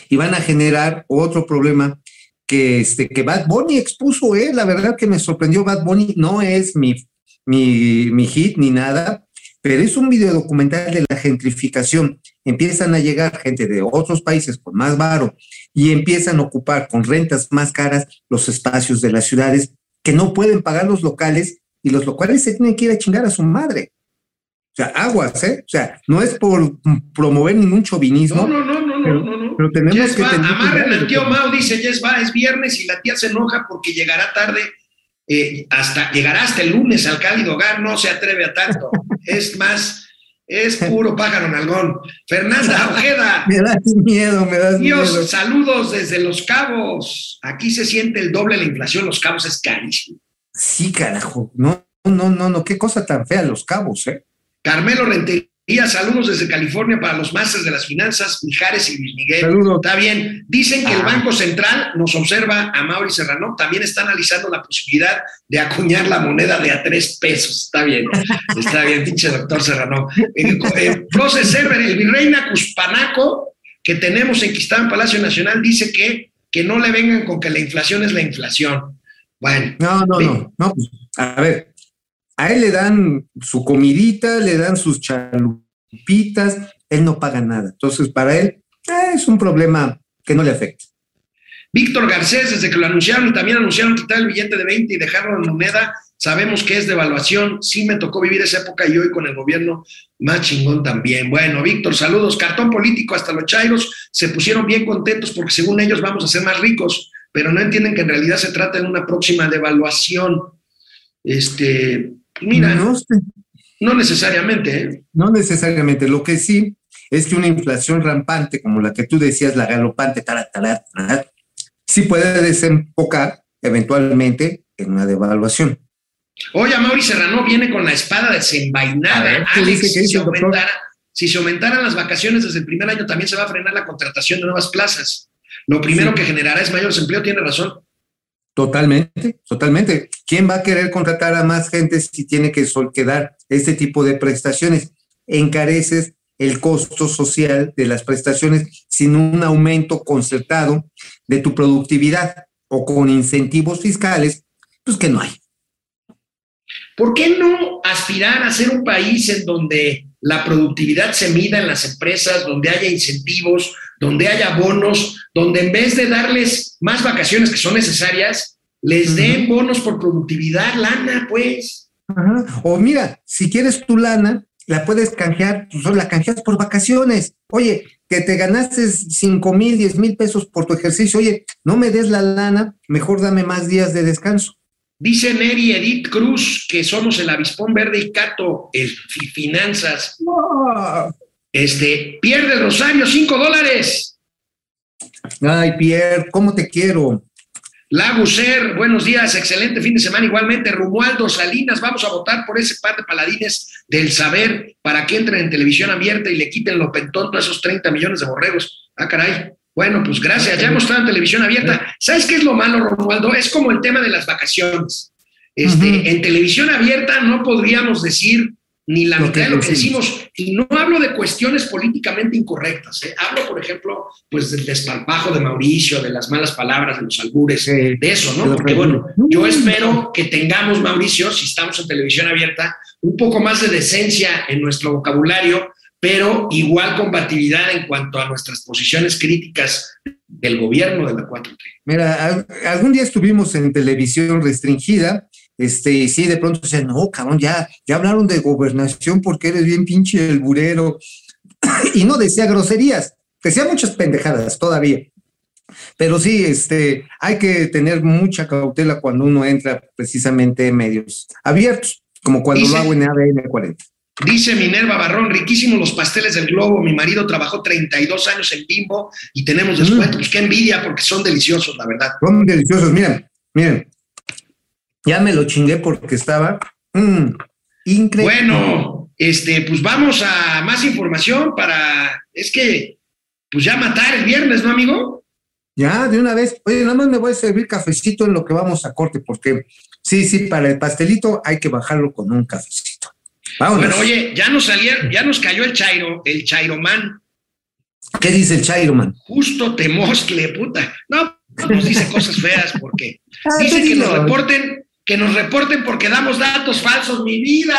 S4: y van a generar otro problema que, este, que Bad Bunny expuso, ¿eh? La verdad que me sorprendió Bad Bunny, no es mi, mi, mi hit ni nada, pero es un video documental de la gentrificación. Empiezan a llegar gente de otros países con más varo y empiezan a ocupar con rentas más caras los espacios de las ciudades que no pueden pagar los locales y los locales se tienen que ir a chingar a su madre. O sea, aguas, ¿eh? O sea, no es por promover ningún chauvinismo.
S1: No, no, no, no,
S4: pero,
S1: no, no.
S4: pero tenemos
S1: Yes
S4: que
S1: va,
S4: tener
S1: amarren al tío Mao, dice Yes va, es viernes y la tía se enoja porque llegará tarde, eh, hasta, llegará hasta el lunes al cálido hogar, no se atreve a tanto. es más, es puro pájaro nalgón. Fernanda Ojeda,
S4: Me das miedo, me das miedo.
S1: Dios, saludos desde Los Cabos. Aquí se siente el doble de la inflación, Los Cabos es carísimo.
S4: Sí, carajo. No, no, no, no, qué cosa tan fea los cabos, ¿eh?
S1: Carmelo Rentería, saludos desde California para los másteres de las finanzas, Mijares y Luis Miguel.
S4: Saludos.
S1: Está bien. Dicen que el
S4: Ah.
S1: Banco Central nos observa a Mauri Serrano. También está analizando la posibilidad de acuñar la moneda de a tres pesos. Está bien. Está bien, pinche doctor Serrano. Proce Server, el Virreina Cuspanaco, que tenemos en Palacio Nacional, dice que, que no le vengan con que la inflación es la inflación. Bueno,
S4: No, no, no, no. pues, a ver, a él le dan su comidita, le dan sus chalupitas, él no paga nada. Entonces, para él eh, es un problema que no le afecta.
S1: Víctor Garcés, desde que lo anunciaron y también anunciaron quitar el billete de 20 y dejarlo en moneda, sabemos que es devaluación. Sí me tocó vivir esa época y hoy con el gobierno más chingón también. Bueno, Víctor, saludos. Cartón político, hasta los chairos se pusieron bien contentos porque según ellos vamos a ser más ricos, pero no entienden que en realidad se trata de una próxima devaluación. Este, mira, no, necesariamente, ¿eh?
S4: no necesariamente. Lo que sí es que una inflación rampante, como la que tú decías, la galopante, tará, tará, tará, sí puede desembocar eventualmente en una devaluación.
S1: Oye, Mauri Serrano viene con la espada desenvainada.
S4: Ver, ¿qué
S1: Alex,
S4: dice? ¿Qué
S1: si, se aumentara, si se aumentaran las vacaciones desde el primer año, también se va a frenar la contratación de nuevas plazas. Lo primero
S4: Sí.
S1: que generará es mayor desempleo, tiene razón.
S4: Totalmente, totalmente. ¿Quién va a querer contratar a más gente si tiene que que dar este tipo de prestaciones? Encareces el costo social de las prestaciones sin un aumento concertado de tu productividad o con incentivos fiscales, pues que no hay.
S1: ¿Por qué no aspirar a ser un país en donde la productividad se mida en las empresas, donde haya incentivos, donde haya bonos, donde en vez de darles más vacaciones que son necesarias, les den bonos por productividad, lana, pues?
S4: Ajá. O mira, si quieres tu lana, la puedes canjear, pues la canjeas por vacaciones. Oye, que te ganaste 5 mil, 10 mil pesos por tu ejercicio. Oye, no me des la lana, mejor dame más días de descanso.
S1: Dice Neri Edith Cruz que somos el avispón verde y Cato, el fi- finanzas. Este, pierde el Rosario, cinco dólares.
S4: Ay, Pierre, ¿cómo te quiero?
S1: Laguser, buenos días, excelente fin de semana. Igualmente, Romualdo Salinas, vamos a votar por ese par de paladines del saber para que entren en televisión abierta y le quiten lo pentonto a esos 30 millones de borregos. Ah, caray. Bueno, pues gracias, ya hemos estado en televisión abierta. ¿Sabes qué es lo malo, Romualdo? Es como el tema de las vacaciones. Este. En televisión abierta no podríamos decir ni la mitad de lo que
S4: decimos.
S1: Y no hablo de cuestiones políticamente incorrectas. ¿eh? Hablo, por ejemplo, pues del desparpajo de Mauricio, de las malas palabras, de los albures, de eso, ¿no? Porque bueno, yo espero que tengamos, Mauricio, si estamos en televisión abierta, un poco más de decencia en nuestro vocabulario, pero igual combatividad en cuanto a nuestras posiciones críticas del gobierno de la 4T.
S4: Mira, al- algún día estuvimos en televisión restringida, este, y sí, de pronto decían, no, cabrón, ya, ya hablaron de gobernación porque eres bien pinche el burero. y no decía groserías, decía muchas pendejadas todavía. Pero sí, este, hay que tener mucha cautela cuando uno entra precisamente en medios abiertos, como cuando
S1: Dice-
S4: lo hago en ADN 40.
S1: Dice Minerva Barrón, riquísimos los pasteles del globo. Mi marido trabajó 32 años en Bimbo y tenemos descuento. Pues qué envidia, porque son deliciosos, la verdad.
S4: Son deliciosos, miren, miren. Ya me lo chingué porque estaba mm, increíble.
S1: Bueno, este, pues vamos a más información para. Es que, pues ya matar el viernes, ¿no, amigo?
S4: Ya, de una vez. Oye, nada más me voy a servir cafecito en lo que vamos a corte, porque sí, sí, para el pastelito hay que bajarlo con un cafecito. Vámonos.
S1: Bueno, oye, ya nos salieron, ya nos cayó el Chairo, el Chairomán,
S4: ¿Qué dice el Chairoman?
S1: justo temoscle, puta. No, nos dice cosas feas porque
S4: Ah,
S1: dice que nos reporten, que nos reporten porque damos datos falsos, mi vida.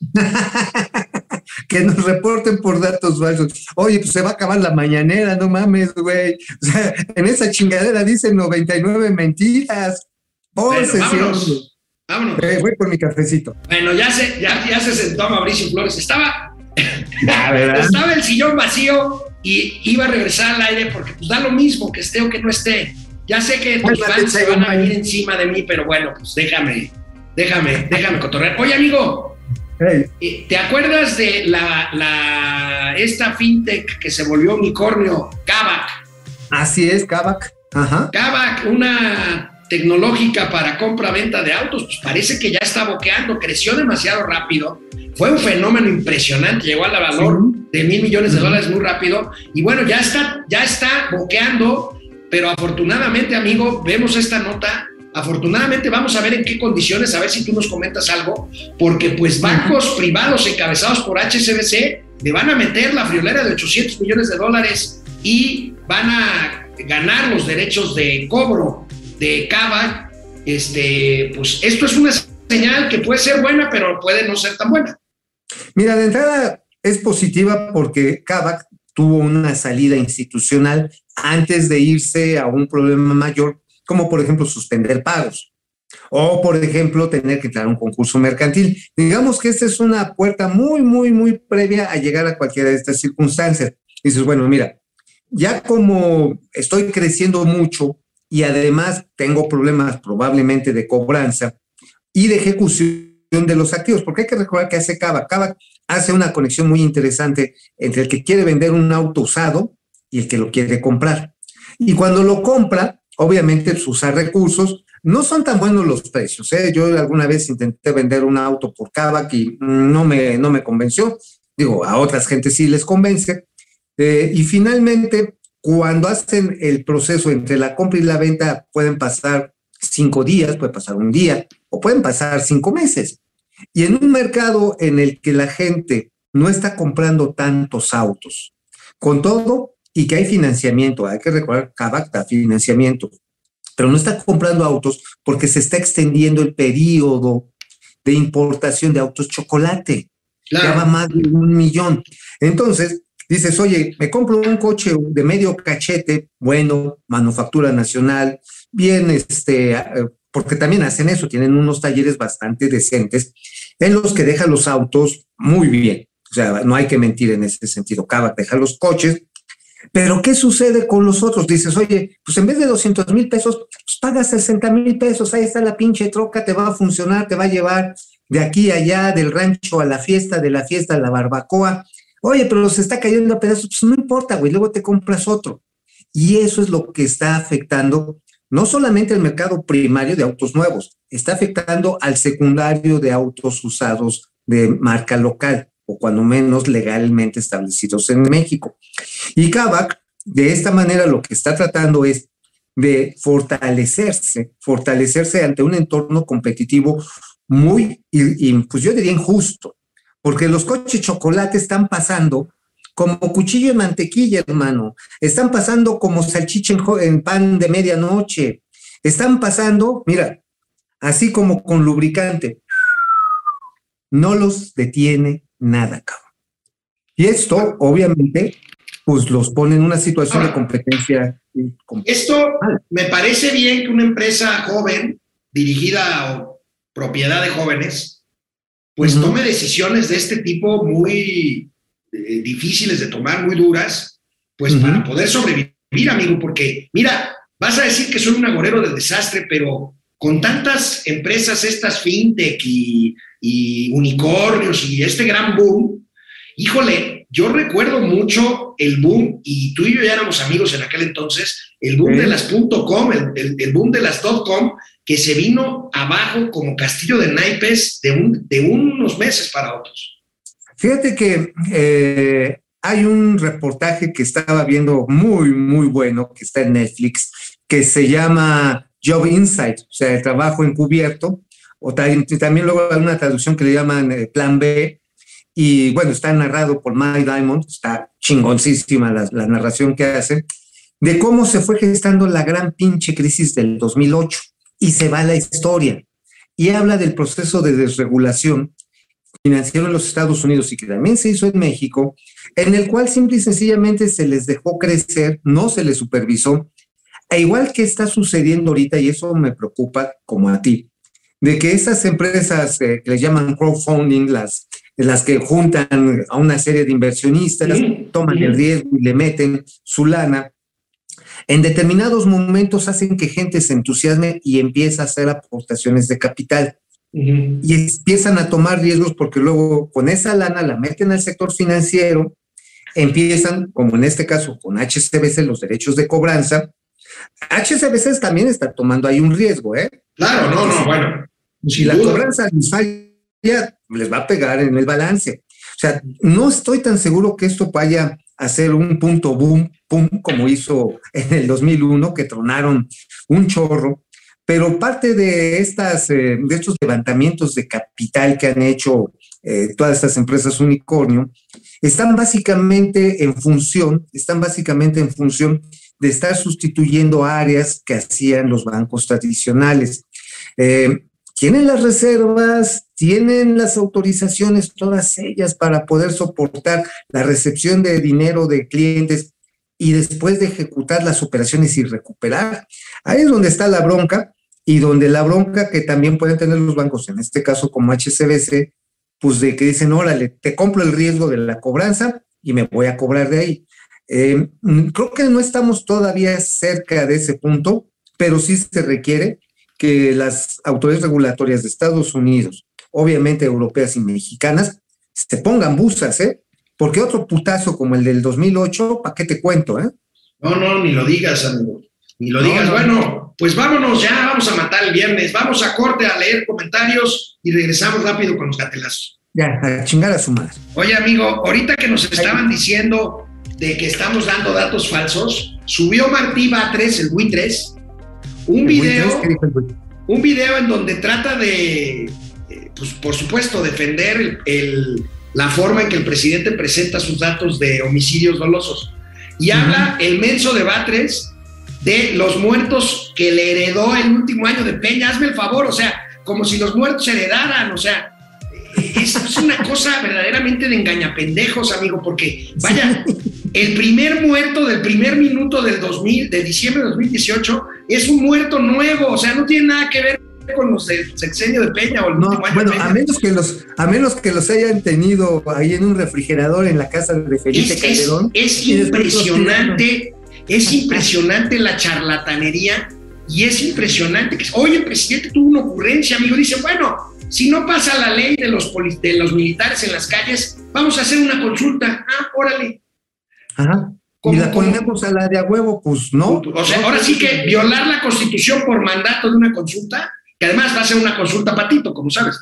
S4: que nos reporten por datos falsos. Oye, pues se va a acabar la mañanera, no mames, güey. O sea, en esa chingadera dicen 99 mentiras. Por sesión.
S1: vámonos. Vámonos.
S4: Eh, voy por mi cafecito.
S1: Bueno, ya se, ya, ya se sentó Mauricio Flores. Estaba,
S4: Ya, ¿verdad?
S1: estaba el sillón vacío y iba a regresar al aire porque pues da lo mismo que esté o que no esté. Ya sé que tus fans se van a venir encima de mí, pero bueno, pues déjame, déjame, déjame cotorrear. Oye, amigo,
S4: Hey,
S1: eh, ¿te acuerdas de la, la esta fintech que se volvió unicornio, Kavak?
S4: así es, Kavak. Ajá.
S1: Kavak, una tecnológica para compra-venta de autos, pues parece que ya está boqueando, creció demasiado rápido, fue un fenómeno impresionante, llegó al valor de mil millones de dólares muy rápido, y bueno, ya está, ya está boqueando, pero afortunadamente, amigo, vemos esta nota, afortunadamente vamos a ver en qué condiciones, a ver si tú nos comentas algo, porque pues bancos privados encabezados por HSBC le van a meter la friolera de 800 millones de dólares y van a ganar los derechos de cobro de Kavak, este, pues esto es una señal que puede ser buena, pero puede no ser tan buena.
S4: Mira, de entrada es positiva porque Kavak tuvo una salida institucional antes de irse a un problema mayor, como por ejemplo suspender pagos. O, por ejemplo, tener que entrar a un concurso mercantil. Digamos que esta es una puerta muy, muy, muy previa a llegar a cualquiera de estas circunstancias. Dices, bueno, mira, ya como estoy creciendo mucho y además tengo problemas probablemente de cobranza y de ejecución de los activos, porque hay que recordar que hace Kavak. Kavak hace una conexión muy interesante entre el que quiere vender un auto usado y el que lo quiere comprar. Y cuando lo compra, obviamente pues, usa recursos. No son tan buenos los precios. ¿eh? Yo alguna vez intenté vender un auto por Kavak y no me, no me convenció. Digo, a otras gentes sí les convence. Eh, y finalmente, cuando hacen el proceso entre la compra y la venta, pueden pasar cinco días, puede pasar un día o pueden pasar cinco meses. Y en un mercado en el que la gente no está comprando tantos autos, con todo y que hay financiamiento, hay que recordar Kavak da financiamiento, pero no está comprando autos porque se está extendiendo el periodo de importación de autos chocolate.
S1: Claro.
S4: Ya va más de un millón. Entonces, dices, oye, me compro un coche de medio cachete, bueno, manufactura nacional, bien, este, porque también hacen eso, tienen unos talleres bastante decentes en los que dejan los autos muy bien. O sea, no hay que mentir en ese sentido. Kavak deja los coches. Pero ¿qué sucede con los otros? Dices, oye, pues en vez de 200 mil pesos, pues pagas 60 mil pesos, ahí está la pinche troca, te va a funcionar, te va a llevar de aquí a allá, del rancho a la fiesta, de la fiesta a la barbacoa. Oye, pero se está cayendo a pedazos, pues no importa, güey, luego te compras otro. Y eso es lo que está afectando no solamente el mercado primario de autos nuevos, está afectando al secundario de autos usados de marca local o cuando menos legalmente establecidos en México. Y Kavak, de esta manera, lo que está tratando es de fortalecerse, fortalecerse ante un entorno competitivo muy, pues yo diría injusto, porque los coches chocolate están pasando como cuchillo de mantequilla, hermano. Están pasando como salchicha en, en, pan de medianoche. Están pasando, mira, así como con lubricante. No los detiene nada, cabrón. Y esto, obviamente, pues los pone en una situación de competencia.
S1: Esto me parece bien que una empresa joven, dirigida o propiedad de jóvenes, pues uh -huh. tome decisiones de este tipo muy eh, difíciles de tomar, muy duras, pues uh -huh. para poder sobrevivir, amigo, porque mira, vas a decir que soy un agorero de desastre, pero con tantas empresas, estas fintech y, y unicornios y este gran boom, híjole, yo recuerdo mucho el boom, y tú y yo ya éramos amigos en aquel entonces, el boom de las .com, el, el, el, boom de las .com, que se vino abajo como castillo de naipes de, un, de unos meses para otros.
S4: Fíjate que eh, hay un reportaje que estaba viendo muy, muy bueno, que está en Netflix, que se llama Job Insight, o sea, el trabajo encubierto, o también luego hay una traducción que le llaman eh, Plan B, y bueno, está narrado por Mike Diamond, está chingoncísima la, la narración que hace, de cómo se fue gestando la gran pinche crisis del 2008, y se va la historia, y habla del proceso de desregulación financiero en los Estados Unidos y que también se hizo en México, en el cual simple y sencillamente se les dejó crecer, no se les supervisó, e igual que está sucediendo ahorita, y eso me preocupa como a ti, de que esas empresas eh, que les llaman crowdfunding, las, las que juntan a una serie de inversionistas,
S1: Sí,
S4: toman
S1: sí.
S4: el riesgo y le meten su lana, en determinados momentos hacen que gente se entusiasme y empieza a hacer aportaciones de capital y empiezan a tomar riesgos porque luego con esa lana la meten al sector financiero, empiezan, como en este caso con HCBC, los derechos de cobranza. HCBC también está tomando ahí un riesgo, ¿eh?
S1: Claro, no, no, bueno.
S4: Si la
S1: duda.
S4: cobranza les falla, les va a pegar en el balance. O sea, no estoy tan seguro que esto vaya a ser un punto boom, pum, como hizo en el 2001, que tronaron un chorro, pero parte de, estas, eh, de estos levantamientos de capital que han hecho eh, todas estas empresas unicornio, están básicamente en función, están básicamente en función de estar sustituyendo áreas que hacían los bancos tradicionales. Eh, tienen las reservas, tienen las autorizaciones, todas ellas para poder soportar la recepción de dinero de clientes y después de ejecutar las operaciones y recuperar. Ahí es donde está la bronca y donde la bronca que también pueden tener los bancos, en este caso como HCBC, pues de que dicen, órale, te compro el riesgo de la cobranza y me voy a cobrar de ahí. Eh, creo que no estamos todavía cerca de ese punto, pero sí se requiere que las autoridades regulatorias de Estados Unidos, obviamente europeas y mexicanas, se pongan busas, ¿eh? Porque otro putazo como el del 2008, ¿para qué te cuento, eh?
S1: No, no, ni lo digas, amigo. Ni lo
S4: No,
S1: digas.
S4: no.
S1: Bueno, pues vámonos ya, vamos a matar el viernes. Vamos a corte a leer comentarios y regresamos rápido con los gatelazos.
S4: Ya, a chingar a su madre.
S1: Oye, amigo, ahorita que nos estaban diciendo de que estamos dando datos falsos, subió Martí Batres, el buitres, un video, un video en donde trata de, eh, pues por supuesto, defender el- la forma en que el presidente presenta sus datos de homicidios dolosos. Y habla el menso de Batres de los muertos que le heredó el último año de Peña. Hazme el favor, o sea, como si los muertos heredaran, o sea, es, es una cosa verdaderamente de engañapendejos, amigo, porque vaya, el primer muerto del primer minuto del 2000, de diciembre de 2018, es un muerto nuevo, o sea, no tiene nada que ver con los del sexenio de Peña o el
S4: No, bueno, a menos que los, a menos que los hayan tenido ahí en un refrigerador en la casa de Felipe
S1: Es, es-
S4: Calderón.
S1: es
S4: los
S1: impresionante, es impresionante la charlatanería y es impresionante que, oye, el presidente tuvo una ocurrencia, amigo, dice, bueno, si no pasa la ley de los, de los militares en las calles, vamos a hacer una consulta. Ah, órale.
S4: Ajá. Y
S1: ¿Cómo,
S4: la ponemos a la de a huevo, pues no.
S1: O sea, ahora sí que violar la constitución por mandato de una consulta, que además va a ser una consulta patito, como sabes.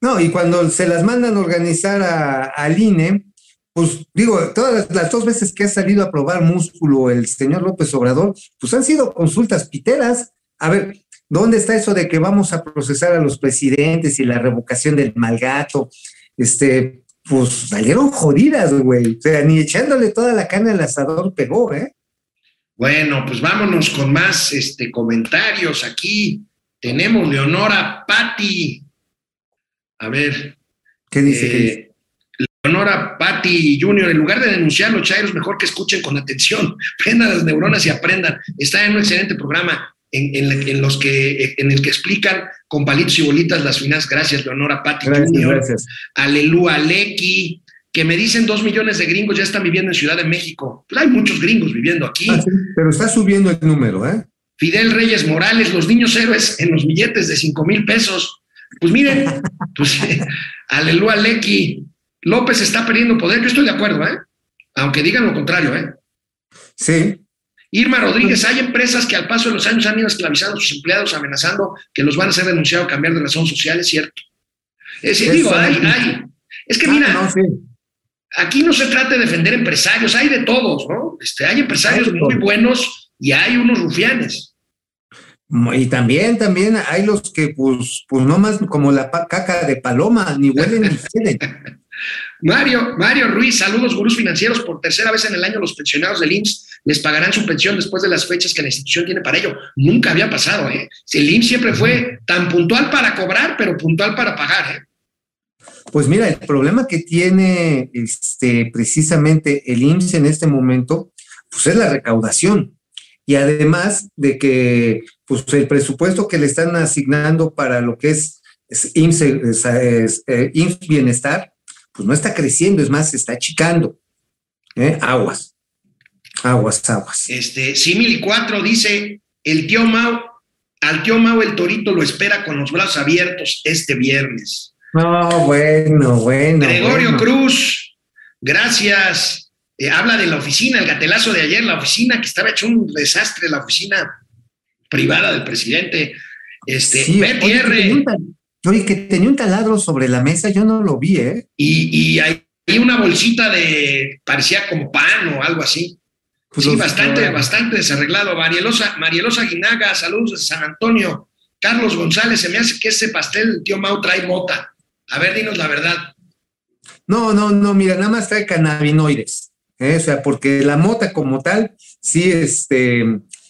S1: ¿no?
S4: Y cuando se las mandan a organizar a- al INE, pues digo, todas las, las dos veces que ha salido a probar músculo el señor López Obrador, pues han sido consultas piteras. A ver, ¿dónde está eso de que vamos a procesar a los presidentes y la revocación del malgato? Este, pues salieron jodidas, güey. O sea, ni echándole toda la carne al asador pegó, ¿eh?
S1: Bueno, pues vámonos con más este, comentarios aquí. Tenemos Leonora Patti. A ver,
S4: ¿Qué dice? ¿Qué
S1: eh,
S4: dice?
S1: Leonora Patti Jr., en lugar de denunciar a los chairos, mejor que escuchen con atención, prendan las neuronas y aprendan. Está en un excelente programa en, en- en los que, en el que explican con palitos y bolitas las finanzas. Gracias, Leonora Patti
S4: Gracias,
S1: Jr.
S4: gracias.
S1: Aleluya Lecky, que me dicen dos millones de gringos ya están viviendo en Ciudad de México. Pues hay muchos gringos viviendo aquí.
S4: Ah, sí, pero está subiendo el número, ¿eh?
S1: Fidel Reyes Morales, los niños héroes en los billetes de cinco mil pesos. Pues miren, pues, aleluya Lecky. López está perdiendo poder. Yo estoy de acuerdo, ¿eh? Aunque digan lo contrario, ¿eh?
S4: Sí,
S1: Irma Rodríguez, hay empresas que al paso de los años han ido esclavizando a sus empleados, amenazando que los van a hacer denunciar o cambiar de razón social, es cierto. Es decir, digo, hay, hay. Es que
S4: Ah,
S1: mira,
S4: no, sí.
S1: aquí no se trata de defender empresarios, hay de todos, ¿no? Este, hay empresarios
S4: Hay
S1: muy buenos y hay unos rufianes.
S4: Y también, también hay los que, pues, pues no más como la caca de paloma, ni huelen ni huelen.
S1: Mario, Mario Ruiz, saludos gurús financieros. Por tercera vez en el año los pensionados del IMSS les pagarán su pensión después de las fechas que la institución tiene para ello. Nunca había pasado, ¿eh? El IMSS siempre fue tan puntual para cobrar, pero puntual para pagar, ¿eh?
S4: Pues mira, el problema que tiene este, precisamente el IMSS en este momento, pues es la recaudación. Y además de que pues, el presupuesto que le están asignando para lo que es, es IMSS, eh, Bienestar, pues no está creciendo, es más, se está achicando. ¿Eh? Aguas, aguas, aguas.
S1: Este, Simili 4 dice, el tío Mau, al tío Mau el torito lo espera con los brazos abiertos este viernes.
S4: No, bueno, bueno.
S1: Gregorio
S4: bueno.
S1: Cruz, gracias. Eh, habla de la oficina, el gatelazo de ayer, la oficina que estaba hecho un desastre, la oficina privada del presidente. Este,
S4: Sí, oye, que tenía
S1: BTR,
S4: un tal- Oye, que tenía un taladro sobre la mesa, yo no lo vi, ¿eh?
S1: y, y hay una bolsita de, parecía como pan o algo así.
S4: Pues
S1: sí, bastante, bastante desarreglado. Marielosa, Marielosa Guinaga, saludos desde San Antonio. Carlos González, se me hace que ese pastel, el tío Mau trae mota. A ver, dinos la verdad.
S4: No, no, no, mira, nada más trae cannabinoides. ¿eh? O sea, porque la mota como tal, sí, este,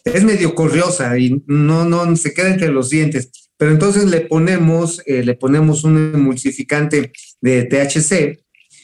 S4: es medio corriosa y no, no, se queda entre los dientes. Pero entonces le ponemos, eh, le ponemos un emulsificante de THC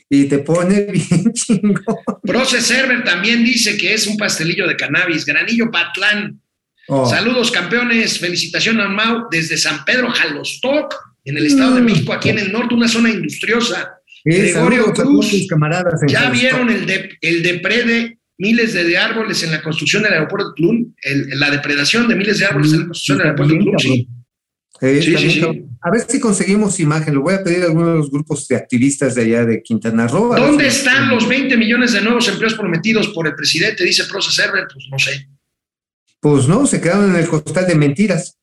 S4: y te pone bien chingón.
S1: Proce Server también dice que es un pastelillo de cannabis. Granillo Patlán.
S4: Oh,
S1: Saludos, campeones. Felicitación a Mau desde San Pedro Jalostoc, en el Estado de
S4: Mm.
S1: México, aquí en el norte, una zona industriosa.
S4: sí,
S1: Gregorio Cruz,
S4: camaradas
S1: ¿Ya vieron el, de, el deprede miles de, de árboles en la construcción del aeropuerto de Tulum? El- la depredación de miles de árboles en la construcción del aeropuerto de Tulum, sí.
S4: Sí,
S1: Sí,
S4: también,
S1: sí, sí.
S4: cabrón. A ver si conseguimos imagen. Lo voy a pedir a algunos de los grupos de activistas de allá de Quintana Roo.
S1: ¿Dónde
S4: si-
S1: están los 20 millones de nuevos empleos prometidos por el presidente? Dice Proce Server, pues no sé.
S4: Pues no, se quedaron en el costal de mentiras.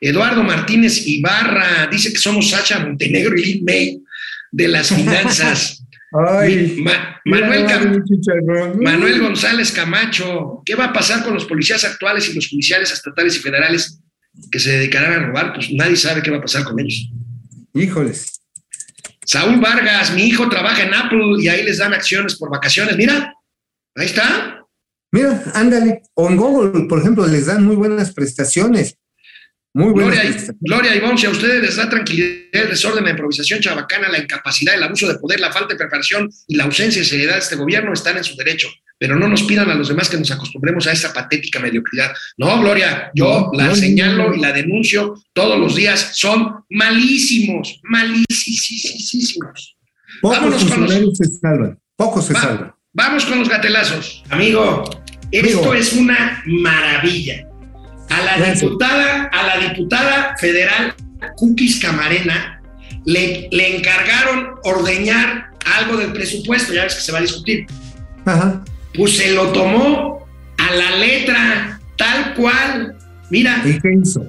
S1: Eduardo Martínez Ibarra dice que somos Sacha Montenegro y Lin May de las finanzas. Ma- Manuel, Cam- Manuel González Camacho, ¿qué va a pasar con los policías actuales y los judiciales estatales y federales que se dedicarán a robar? Pues nadie sabe qué va a pasar con ellos.
S4: Híjoles.
S1: Saúl Vargas, mi hijo trabaja en Apple y ahí les dan acciones por vacaciones. Mira, ahí está.
S4: Mira, ándale. O en Google, por ejemplo, les dan muy buenas prestaciones. Muy buenas
S1: Gloria,
S4: prestaciones.
S1: Gloria Ivonne, si a ustedes les da tranquilidad, el desorden, la improvisación chabacana, la incapacidad, el abuso de poder, la falta de preparación y la ausencia de seriedad de este gobierno, están en su derecho. Pero no nos pidan a los demás que nos acostumbremos a esa patética mediocridad. No, Gloria, yo
S4: No,
S1: la
S4: no,
S1: señalo
S4: no.
S1: y la denuncio todos los días. Son malísimos, malísimos.
S4: Pocos
S1: vámonos con los-
S4: funcionarios se salvan. Pocos se
S1: Va-
S4: salvan.
S1: Vamos con los gatelazos. Amigo, esto
S4: Amigo.
S1: es una maravilla. A la
S4: Gracias.
S1: diputada, a la diputada federal Cookies Camarena le, le encargaron ordeñar algo del presupuesto, ya ves que se va a discutir.
S4: Ajá.
S1: Pues se lo tomó a la letra, tal cual. Mira,
S4: ¿Y qué hizo?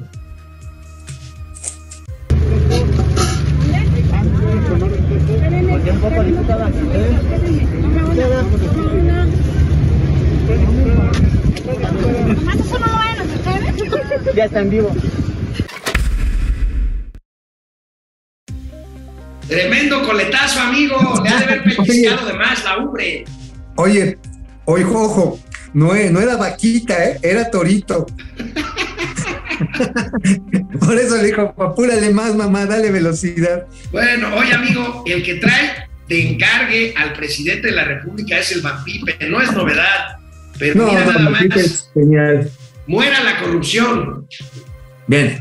S6: Ya está en vivo.
S1: tremendo coletazo, amigo. Le ha de haber pellizcado de más la ubre.
S4: Oye, oye, ojo, no, e- no era vaquita, ¿eh? era torito. Por eso le dijo, apúrale más, mamá, dale velocidad.
S1: Bueno, oye amigo, el que trae de encargue al presidente de la República es el Vampipe, no es novedad, pero
S4: No,
S1: mira
S4: no,
S1: nada más,
S4: es genial.
S1: muera la corrupción.
S4: Bien.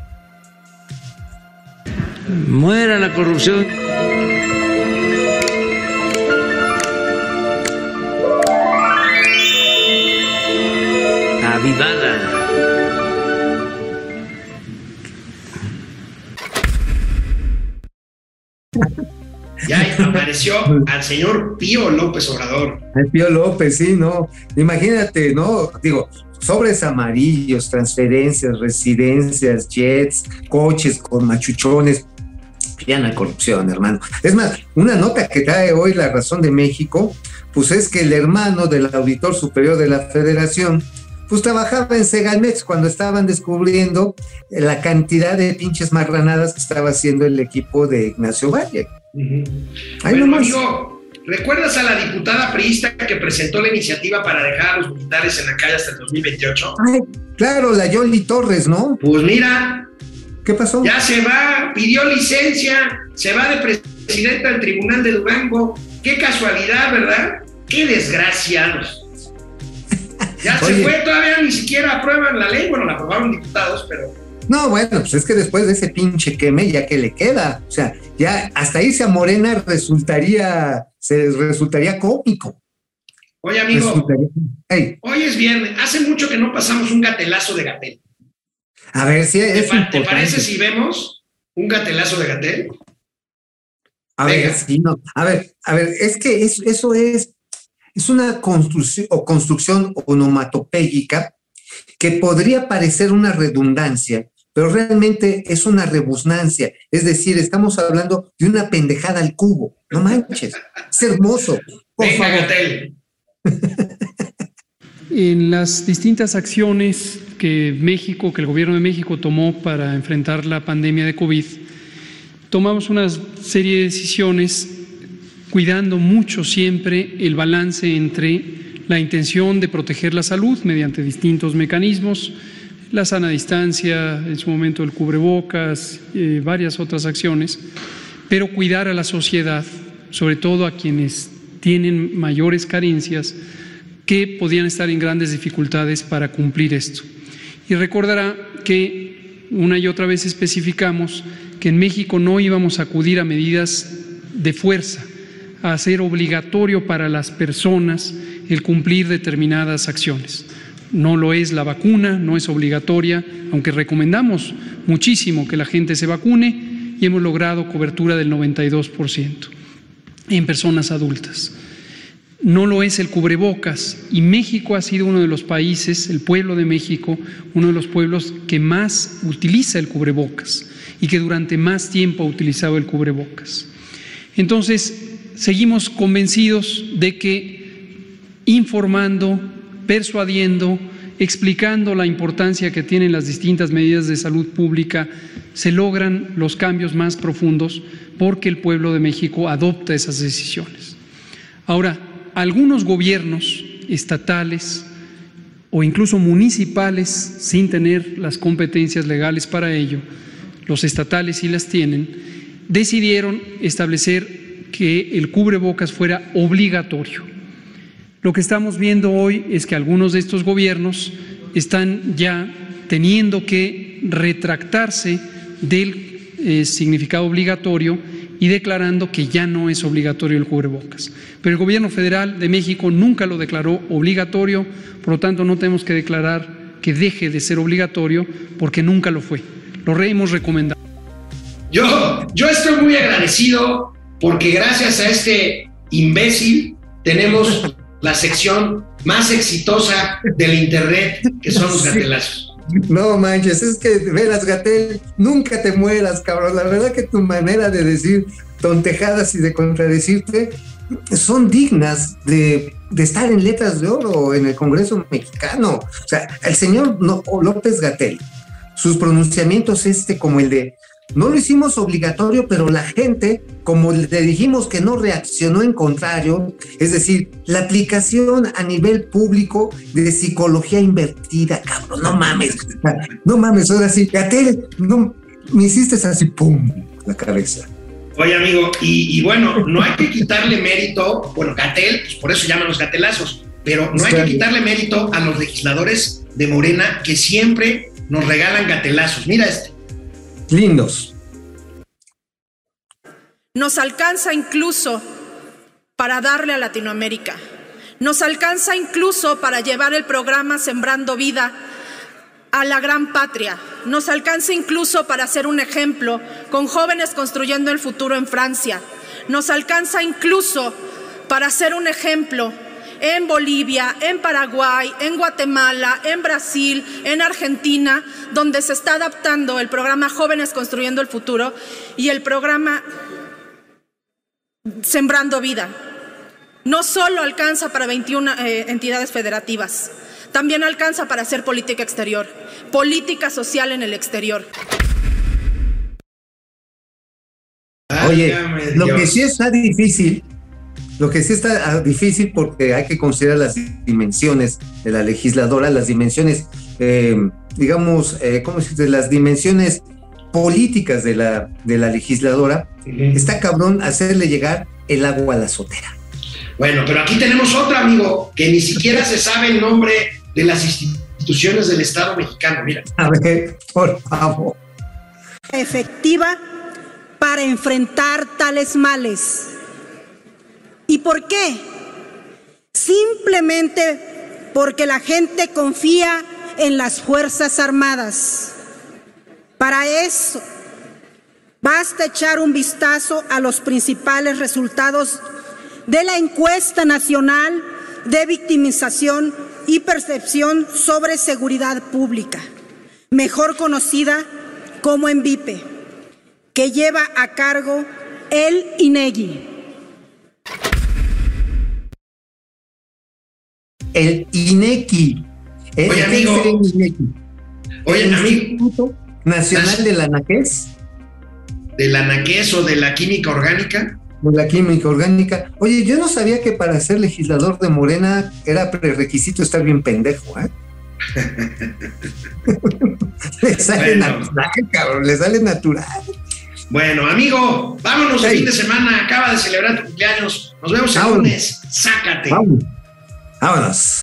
S5: Muera la corrupción.
S1: Ya apareció al señor Pío López Obrador.
S4: El Pío López, sí, ¿no? Imagínate, ¿no? Digo, sobres amarillos, transferencias, residencias, jets, coches con machuchones. Piana corrupción, hermano. Es más, una nota que trae hoy la razón de México, pues es que el hermano del auditor superior de la federación, pues trabajaba en Segalmex cuando estaban descubriendo la cantidad de pinches marranadas que estaba haciendo el equipo de Ignacio Valle. Ahí
S1: Bueno,
S4: nomás.
S1: amigo, ¿recuerdas a la diputada priista que presentó la iniciativa para dejar a los militares en la calle hasta el 2028?
S4: Ay, claro, la Yoli Torres, ¿no?
S1: Pues mira,
S4: ¿Qué pasó?
S1: ya se va, pidió licencia, se va de presidenta del Tribunal de Durango. Qué casualidad, ¿verdad? Qué desgraciados. Ya se fue, todavía ni siquiera aprueban la ley. Bueno, la aprobaron diputados, pero
S4: No, bueno, pues es que después de ese pinche queme, ya que le queda. O sea, ya hasta irse a Morena resultaría, se resultaría cómico.
S1: Oye, amigo,
S4: Resultaría-
S1: hoy es viernes. Hace mucho que no pasamos un gatelazo de Gatel.
S4: a ver si
S1: ¿Te,
S4: es
S1: te parece si vemos un gatelazo de Gatel?
S4: A ver, sí, no. A ver, a ver, es que es- eso es, es una construcción o construcción onomatopéyica que podría parecer una redundancia, pero realmente es una rebusnancia. Es decir, estamos hablando de una pendejada al cubo. No manches. Es hermoso.
S1: Venga.
S6: En las distintas acciones que México, que el gobierno de México tomó para enfrentar la pandemia de COVID, tomamos una serie de decisiones cuidando mucho siempre el balance entre la intención de proteger la salud mediante distintos mecanismos, la sana distancia, en su momento el cubrebocas, eh, varias otras acciones, pero cuidar a la sociedad, sobre todo a quienes tienen mayores carencias, que podían estar en grandes dificultades para cumplir esto. Y recordará que una y otra vez especificamos que en México no íbamos a acudir a medidas de fuerza, a hacer obligatorio para las personas el cumplir determinadas acciones. No lo es la vacuna, no es obligatoria, aunque recomendamos muchísimo que la gente se vacune y hemos logrado cobertura del 92% en personas adultas no lo es el cubrebocas y México ha sido uno de los países, el pueblo de México, uno de los pueblos que más utiliza el cubrebocas y que durante más tiempo ha utilizado el cubrebocas. Entonces, seguimos convencidos de que informando, persuadiendo, explicando la importancia que tienen las distintas medidas de salud pública, se logran los cambios más profundos porque el pueblo de México adopta esas decisiones. Ahora, algunos gobiernos estatales o incluso municipales, sin tener las competencias legales para ello, los estatales sí las tienen, decidieron establecer que el cubrebocas fuera obligatorio. Lo que estamos viendo hoy es que algunos de estos gobiernos están ya teniendo que retractarse del eh, significado obligatorio y declarando que ya no es obligatorio el cubrebocas. Pero el gobierno federal de México nunca lo declaró obligatorio, por lo tanto no tenemos que declarar que deje de ser obligatorio porque nunca lo fue. Lo re- hemos recomendado.
S1: Yo, yo estoy muy agradecido porque gracias a este imbécil tenemos la sección más exitosa del Internet, que son los gatelazos.
S4: No manches, es que veras, Gatel, nunca te mueras, cabrón. La verdad que tu manera de decir tontejadas y de contradecirte son dignas de, de estar en letras de oro en el Congreso mexicano. O sea, el señor López Gatel, sus pronunciamientos este como el de no lo hicimos obligatorio, pero la gente, como le dijimos que no reaccionó en contrario, es decir, la aplicación a nivel público de psicología invertida, cabrón, no mames, no mames, ahora sí, Gatel, no, me hiciste así, pum, la cabeza.
S1: Oye, amigo, y, y bueno, no hay que quitarle mérito, bueno, Gatel, pues por eso llaman los gatelazos, pero no hay que quitarle mérito a los legisladores de Morena que siempre nos regalan gatelazos. Mira este.
S4: Lindos.
S7: Nos alcanza incluso para darle a Latinoamérica. Nos alcanza incluso para llevar el programa Sembrando Vida a la gran patria. Nos alcanza incluso para ser un ejemplo con jóvenes construyendo el futuro en Francia. Nos alcanza incluso para ser un ejemplo en Bolivia, en Paraguay, en Guatemala, en Brasil, en Argentina, donde se está adaptando el programa Jóvenes Construyendo el Futuro y el programa Sembrando Vida. No solo alcanza para 21 eh, entidades federativas, también alcanza para hacer política exterior, política social en el exterior.
S4: Oye, lo que sí está difícil, lo que sí está ah, difícil porque hay que considerar las dimensiones de la legisladora, las dimensiones, eh, digamos, eh, ¿cómo se dice? Las dimensiones políticas de la, de la legisladora, está cabrón hacerle llegar el agua a la sotera.
S1: Bueno, pero aquí tenemos otra, amigo, que ni siquiera se sabe el nombre de las instituciones del Estado mexicano. Mira.
S4: A ver, por favor.
S8: efectiva para enfrentar tales males. ¿Y por qué? Simplemente porque la gente confía en las Fuerzas Armadas. Para eso, basta echar un vistazo a los principales resultados de la encuesta nacional de victimización y percepción sobre seguridad pública, mejor conocida como ENVIPE, que lleva a cargo el INEGI.
S4: El INEGI. El
S1: Oye, amigo.
S4: INEGI.
S1: Oye,
S4: el
S1: amigo,
S4: Instituto Nacional de la Anaqués,
S1: de la naquez o de la química orgánica.
S4: de la química orgánica. Oye, yo no sabía que para ser legislador de Morena era prerequisito estar bien pendejo, ¿eh? le sale
S1: Bueno.
S4: natural, cabrón, le sale natural.
S1: Bueno, amigo, vámonos el
S4: Hey.
S1: fin de semana. Acaba de celebrar tu cumpleaños. Nos vemos el lunes. Sácate.
S4: Vámonos. Vámonos.